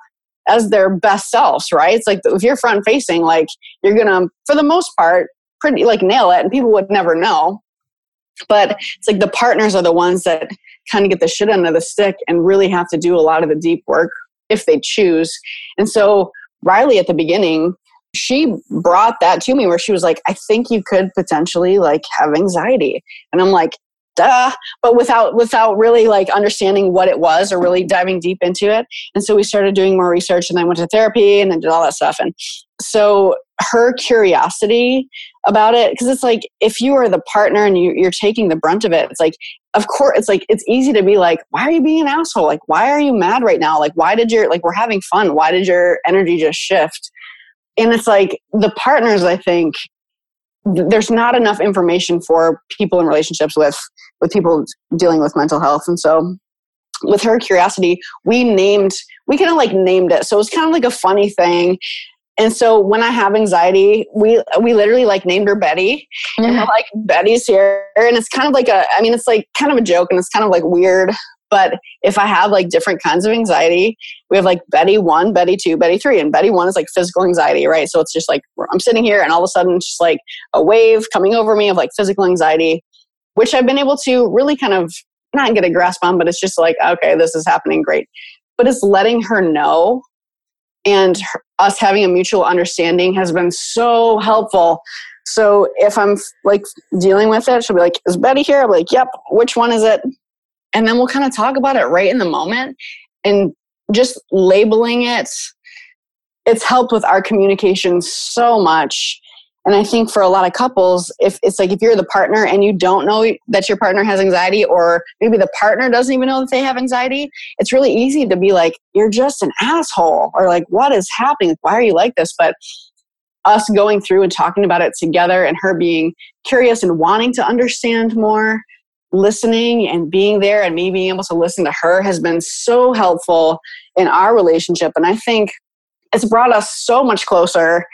as their best selves, right? It's like if you're front facing, like you're gonna, for the most part, pretty like nail it, and people would never know. But it's like the partners are the ones that kind of get the shit under the stick and really have to do a lot of the deep work if they choose. And so Riley at the beginning, she brought that to me where she was like, I think you could potentially like have anxiety. And I'm like, duh. But without without really like understanding what it was or really diving deep into it. And so we started doing more research and i went to therapy and then did all that stuff. And so her curiosity about it because it's like if you are the partner and you, you're taking the brunt of it it's like of course it's like it's easy to be like why are you being an asshole? Like why are you mad right now? Like why did your like we're having fun. Why did your energy just shift? And it's like the partners i think there's not enough information for people in relationships with with people dealing with mental health. And so with her curiosity we named we kind of like named it. So it was kind of like a funny thing. And so when I have anxiety, we we literally like named her Betty, and we're mm-hmm. like Betty's here, and it's kind of like a, I mean, it's like kind of a joke, and it's kind of like weird. But if I have like different kinds of anxiety, we have like Betty one, Betty two, Betty three. And Betty one is like physical anxiety, right? So it's just like I'm sitting here and all of a sudden it's just like a wave coming over me of like physical anxiety, which I've been able to really kind of not get a grasp on, but it's just like, okay, this is happening, great. But it's letting her know and her, us having a mutual understanding has been so helpful. So if I'm like dealing with it, she'll be like, "Is Betty here?" I'm like, "Yep." Which one is it? And then we'll kind of talk about it right in the moment, and just labeling it. It's helped with our communication so much and I think for a lot of couples, if it's like if you're the partner and you don't know that your partner has anxiety, or maybe the partner doesn't even know that they have anxiety, it's really easy to be like, you're just an asshole, or like, what is happening? Why are you like this? But us going through and talking about it together and her being curious and wanting to understand more, listening and being there and me being able to listen to her has been so helpful in our relationship. And I think it's brought us so much closer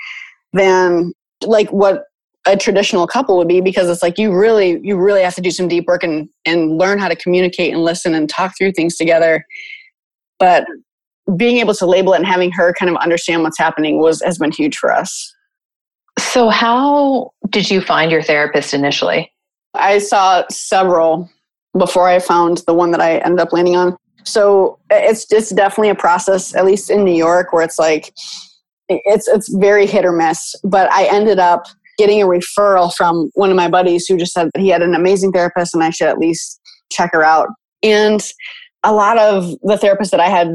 than like what a traditional couple would be because it's like you really you really have to do some deep work and and learn how to communicate and listen and talk through things together. But being able to label it and having her kind of understand what's happening was has been huge for us. So how did you find your therapist initially? I saw several before i found the one that i ended up landing on. So it's it's definitely a process at least in new york where it's like it's it's very hit or miss. But I ended up getting a referral from one of my buddies who just said that he had an amazing therapist and I should at least check her out. And a lot of the therapists that I had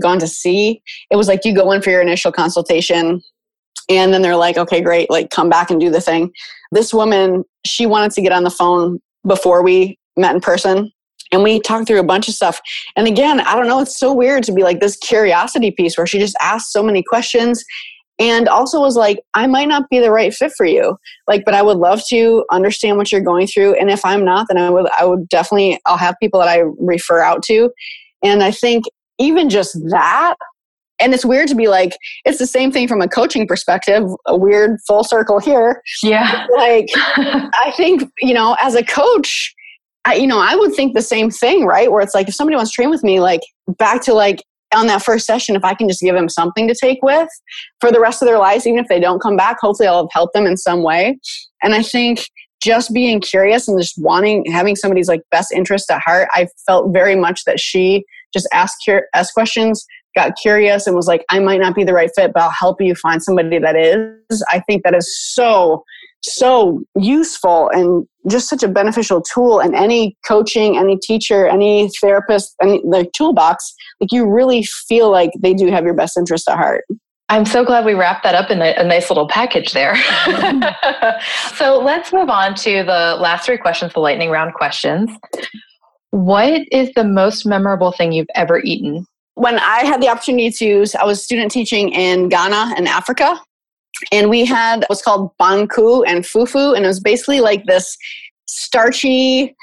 gone to see, it was like you go in for your initial consultation and then they're like, okay, great, like come back and do the thing. This woman, she wanted to get on the phone before we met in person and we talked through a bunch of stuff. And again, I don't know, it's so weird to be like this curiosity piece where she just asked so many questions and also was like, I might not be the right fit for you. Like, but I would love to understand what you're going through. And if I'm not, then I would I would definitely I'll have people that I refer out to. And I think even just that and it's weird to be like it's the same thing from a coaching perspective a weird full circle here yeah like i think you know as a coach I, you know, I would think the same thing, right? Where it's like if somebody wants to train with me, like back to like on that first session, if I can just give them something to take with for the rest of their lives, even if they don't come back, hopefully I'll have helped them in some way. And I think just being curious and just wanting having somebody's like best interest at heart, I felt very much that she just asked asked questions, got curious, and was like, I might not be the right fit, but I'll help you find somebody that is. I think that is so so useful and just such a beneficial tool in any coaching any teacher any therapist any the toolbox like you really feel like they do have your best interest at heart I'm so glad we wrapped that up in a, a nice little package there. so let's move on to the last three questions, the lightning round questions. What is the most memorable thing you've ever eaten? When I had the opportunity to, I was student teaching in Ghana and Africa, and we had what's called banku and fufu, and it was basically like this starchy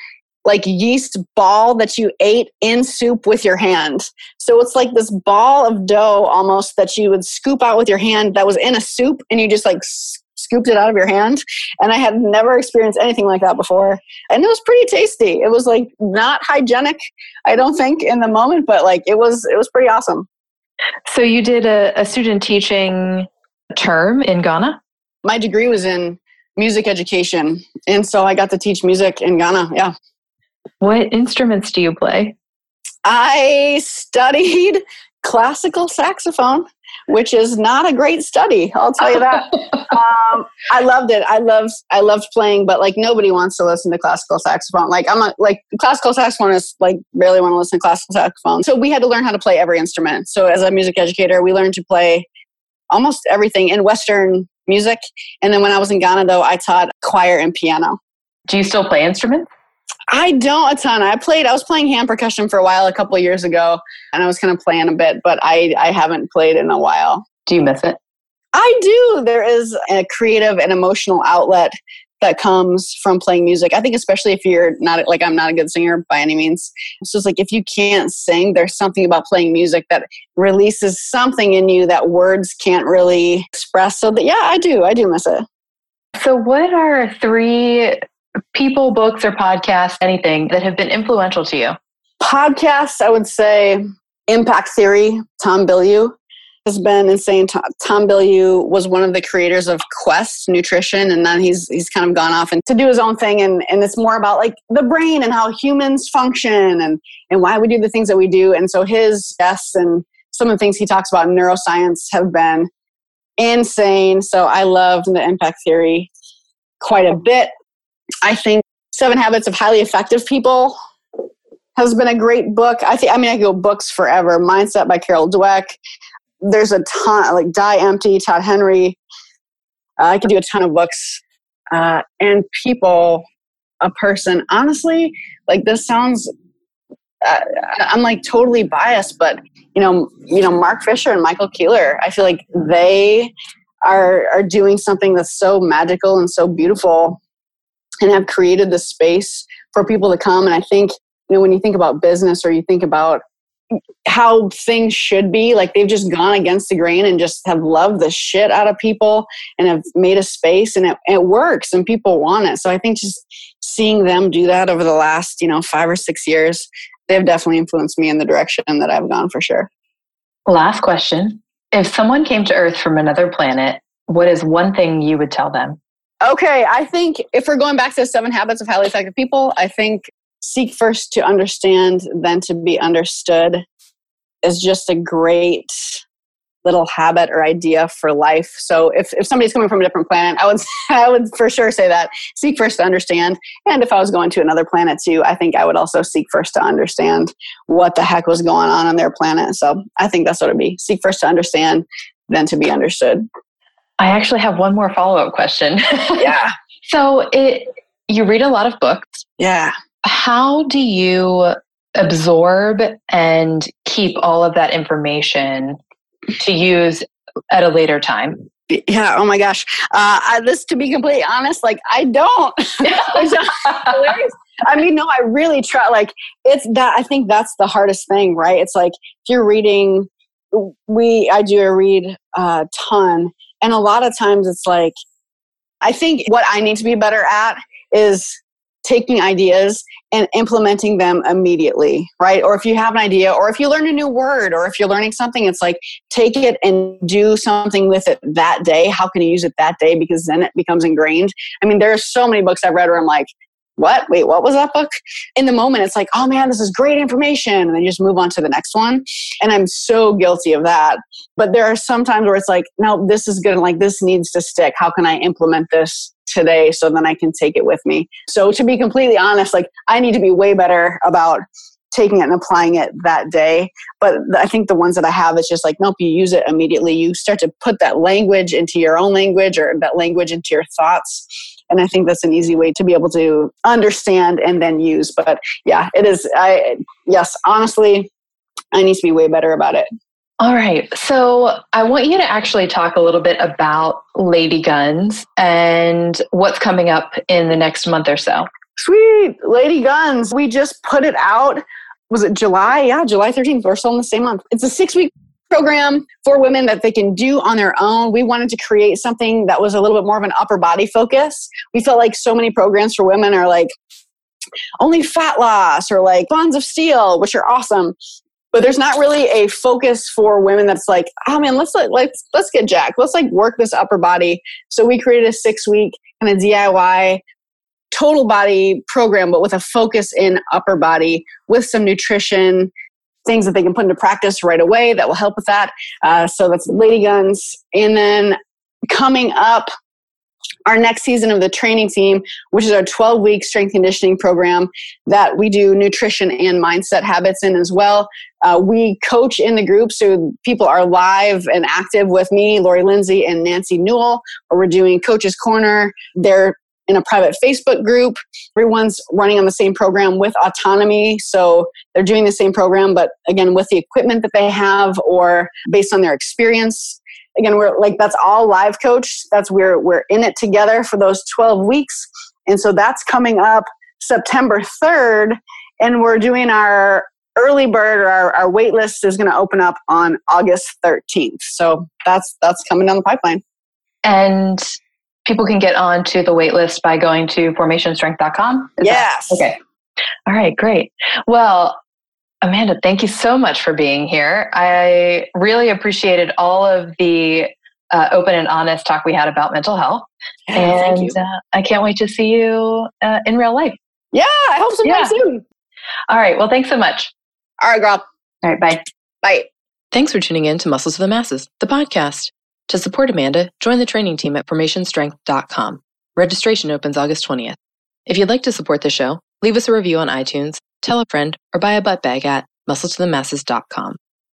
like yeast ball that you ate in soup with your hand. So it's like this ball of dough almost that you would scoop out with your hand that was in a soup and you just like scooped it out of your hand. And I had never experienced anything like that before. And it was pretty tasty. It was like not hygienic, I don't think, in the moment, but like it was it was pretty awesome. So you did a, a student teaching term in Ghana? My degree was in music education. And so I got to teach music in Ghana. Yeah. What instruments do you play? I studied classical saxophone, which is not a great study. I'll tell you that. um, I loved it. I loved I loved playing, but like nobody wants to listen to classical saxophone. Like I'm a, like classical saxophonists like barely want to listen to classical saxophone. So we had to learn how to play every instrument. So as a music educator, we learned to play almost everything in Western music. And then when I was in Ghana, though, I taught choir and piano. Do you still play instruments? I don't a ton. I played. I was playing hand percussion for a while a couple years ago, and I was kind of playing a bit, but I I haven't played in a while. Do you miss it? I do. There is a creative and emotional outlet that comes from playing music. I think especially if you're not like I'm not a good singer by any means. So it's like if you can't sing, there's something about playing music that releases something in you that words can't really express. So that yeah, I do. I do miss it. So what are three people, books or podcasts, anything that have been influential to you? Podcasts, I would say Impact Theory, Tom Bilyeu has been insane. Tom, Tom Bilyeu was one of the creators of Quest Nutrition, and then he's he's kind of gone off and to do his own thing, and and it's more about like the brain and how humans function and and why we do the things that we do. And so his guests and some of the things he talks about in neuroscience have been insane. So I love the impact theory quite a bit. I think Seven Habits of Highly Effective People has been a great book. I think I mean I could go books forever. Mindset by Carol Dweck. There's a ton like Die Empty, Todd Henry. Uh, I could do a ton of books. Uh, and people, a person. Honestly, like this sounds. Uh, I'm like totally biased, but you know, you know, Mark Fisher and Michael Keeler. I feel like they are are doing something that's so magical and so beautiful, and have created the space for people to come. And I think you know when you think about business or you think about how things should be. Like they've just gone against the grain and just have loved the shit out of people and have made a space and it, it works and people want it. So i think just seeing them do that over the last you know five or six years they've definitely influenced me in the direction that i've gone for sure. Last question. If someone came to earth from another planet what is one thing you would tell them? Okay i think if we're going back to the seven habits of highly effective people i think seek first to understand, then to be understood is just a great little habit or idea for life. So if, if somebody's coming from a different planet, I would I would for sure say that seek first to understand. And if I was going to another planet too, I think I would also seek first to understand what the heck was going on on their planet. So I think that's what it'd be. Seek first to understand, then to be understood. I actually have one more follow up question. yeah. so it you read a lot of books. Yeah how do you absorb and keep all of that information to use at a later time? Yeah. Oh my gosh. Uh, I, this, to be completely honest, like I don't. I mean, no, I really try. Like it's that. I think that's the hardest thing, right? It's like if you're reading, we I do a read a ton, and a lot of times it's like I think what I need to be better at is taking ideas and implementing them immediately, right? Or if you have an idea, or if you learn a new word, or if you're learning something, it's like take it and do something with it that day. How can you use it that day? Because then it becomes ingrained. I mean, there are so many books I've read where I'm like, what? Wait, what was that book? In the moment, it's like, oh man, this is great information. And then you just move on to the next one. And I'm so guilty of that. But there are some times where it's like, no, this is good. And like, this needs to stick. How can I implement this today so then I can take it with me. So to be completely honest, like I need to be way better about taking it and applying it that day. But I think the ones that I have, it's just like, nope, you use it immediately. You start to put that language into your own language or that language into your thoughts. And I think that's an easy way to be able to understand and then use. But yeah, it is. I, yes, honestly, I need to be way better about it. All right. So I want you to actually talk a little bit about Lady Guns and what's coming up in the next month or so. Sweet. Lady Guns. We just put it out. Was it July? Yeah, July 13th. We're still in the same month. It's a six week program for women that they can do on their own. We wanted to create something that was a little bit more of an upper body focus. We felt like so many programs for women are like, only fat loss or like buns of steel, which are awesome but there's not really a focus for women that's like oh man let's like let's let's get jacked let's like work this upper body. So we created a six week kind of diy total body program but with a focus in upper body with some nutrition things that they can put into practice right away that will help with that uh, so that's lady guns. And then coming up our next season of the training team, which is our 12 week strength conditioning program that we do nutrition and mindset habits in as well. Uh, we coach in the group, so people are live and active with me, Lori Lindsey, and Nancy Newell. We're doing Coach's Corner. They're in a private Facebook group. Everyone's running on the same program with autonomy. So they're doing the same program, but again, with the equipment that they have or based on their experience again we're like that's all live coach that's where we're in it together for those 12 weeks. And so that's coming up september 3rd and we're doing our early bird or our, our wait list is going to open up on august 13th so that's that's coming down the pipeline. And people can get on to the wait list by going to formationstrength.com yes that, okay. All right great. Well Amanda, thank you so much for being here. I really appreciated all of the uh, open and honest talk we had about mental health. Yeah, and uh, I can't wait to see you uh, in real life. Yeah, I hope sometime Yeah. soon. All right. Well, thanks so much. All right, girl. All right. Bye. Bye. Thanks for tuning in to Muscles of the Masses, the podcast. To support Amanda, join the training team at formationstrength.com. Registration opens August 20th. If you'd like to support the show, leave us a review on iTunes, tell a friend, or buy a butt bag at muscletothemasses.com.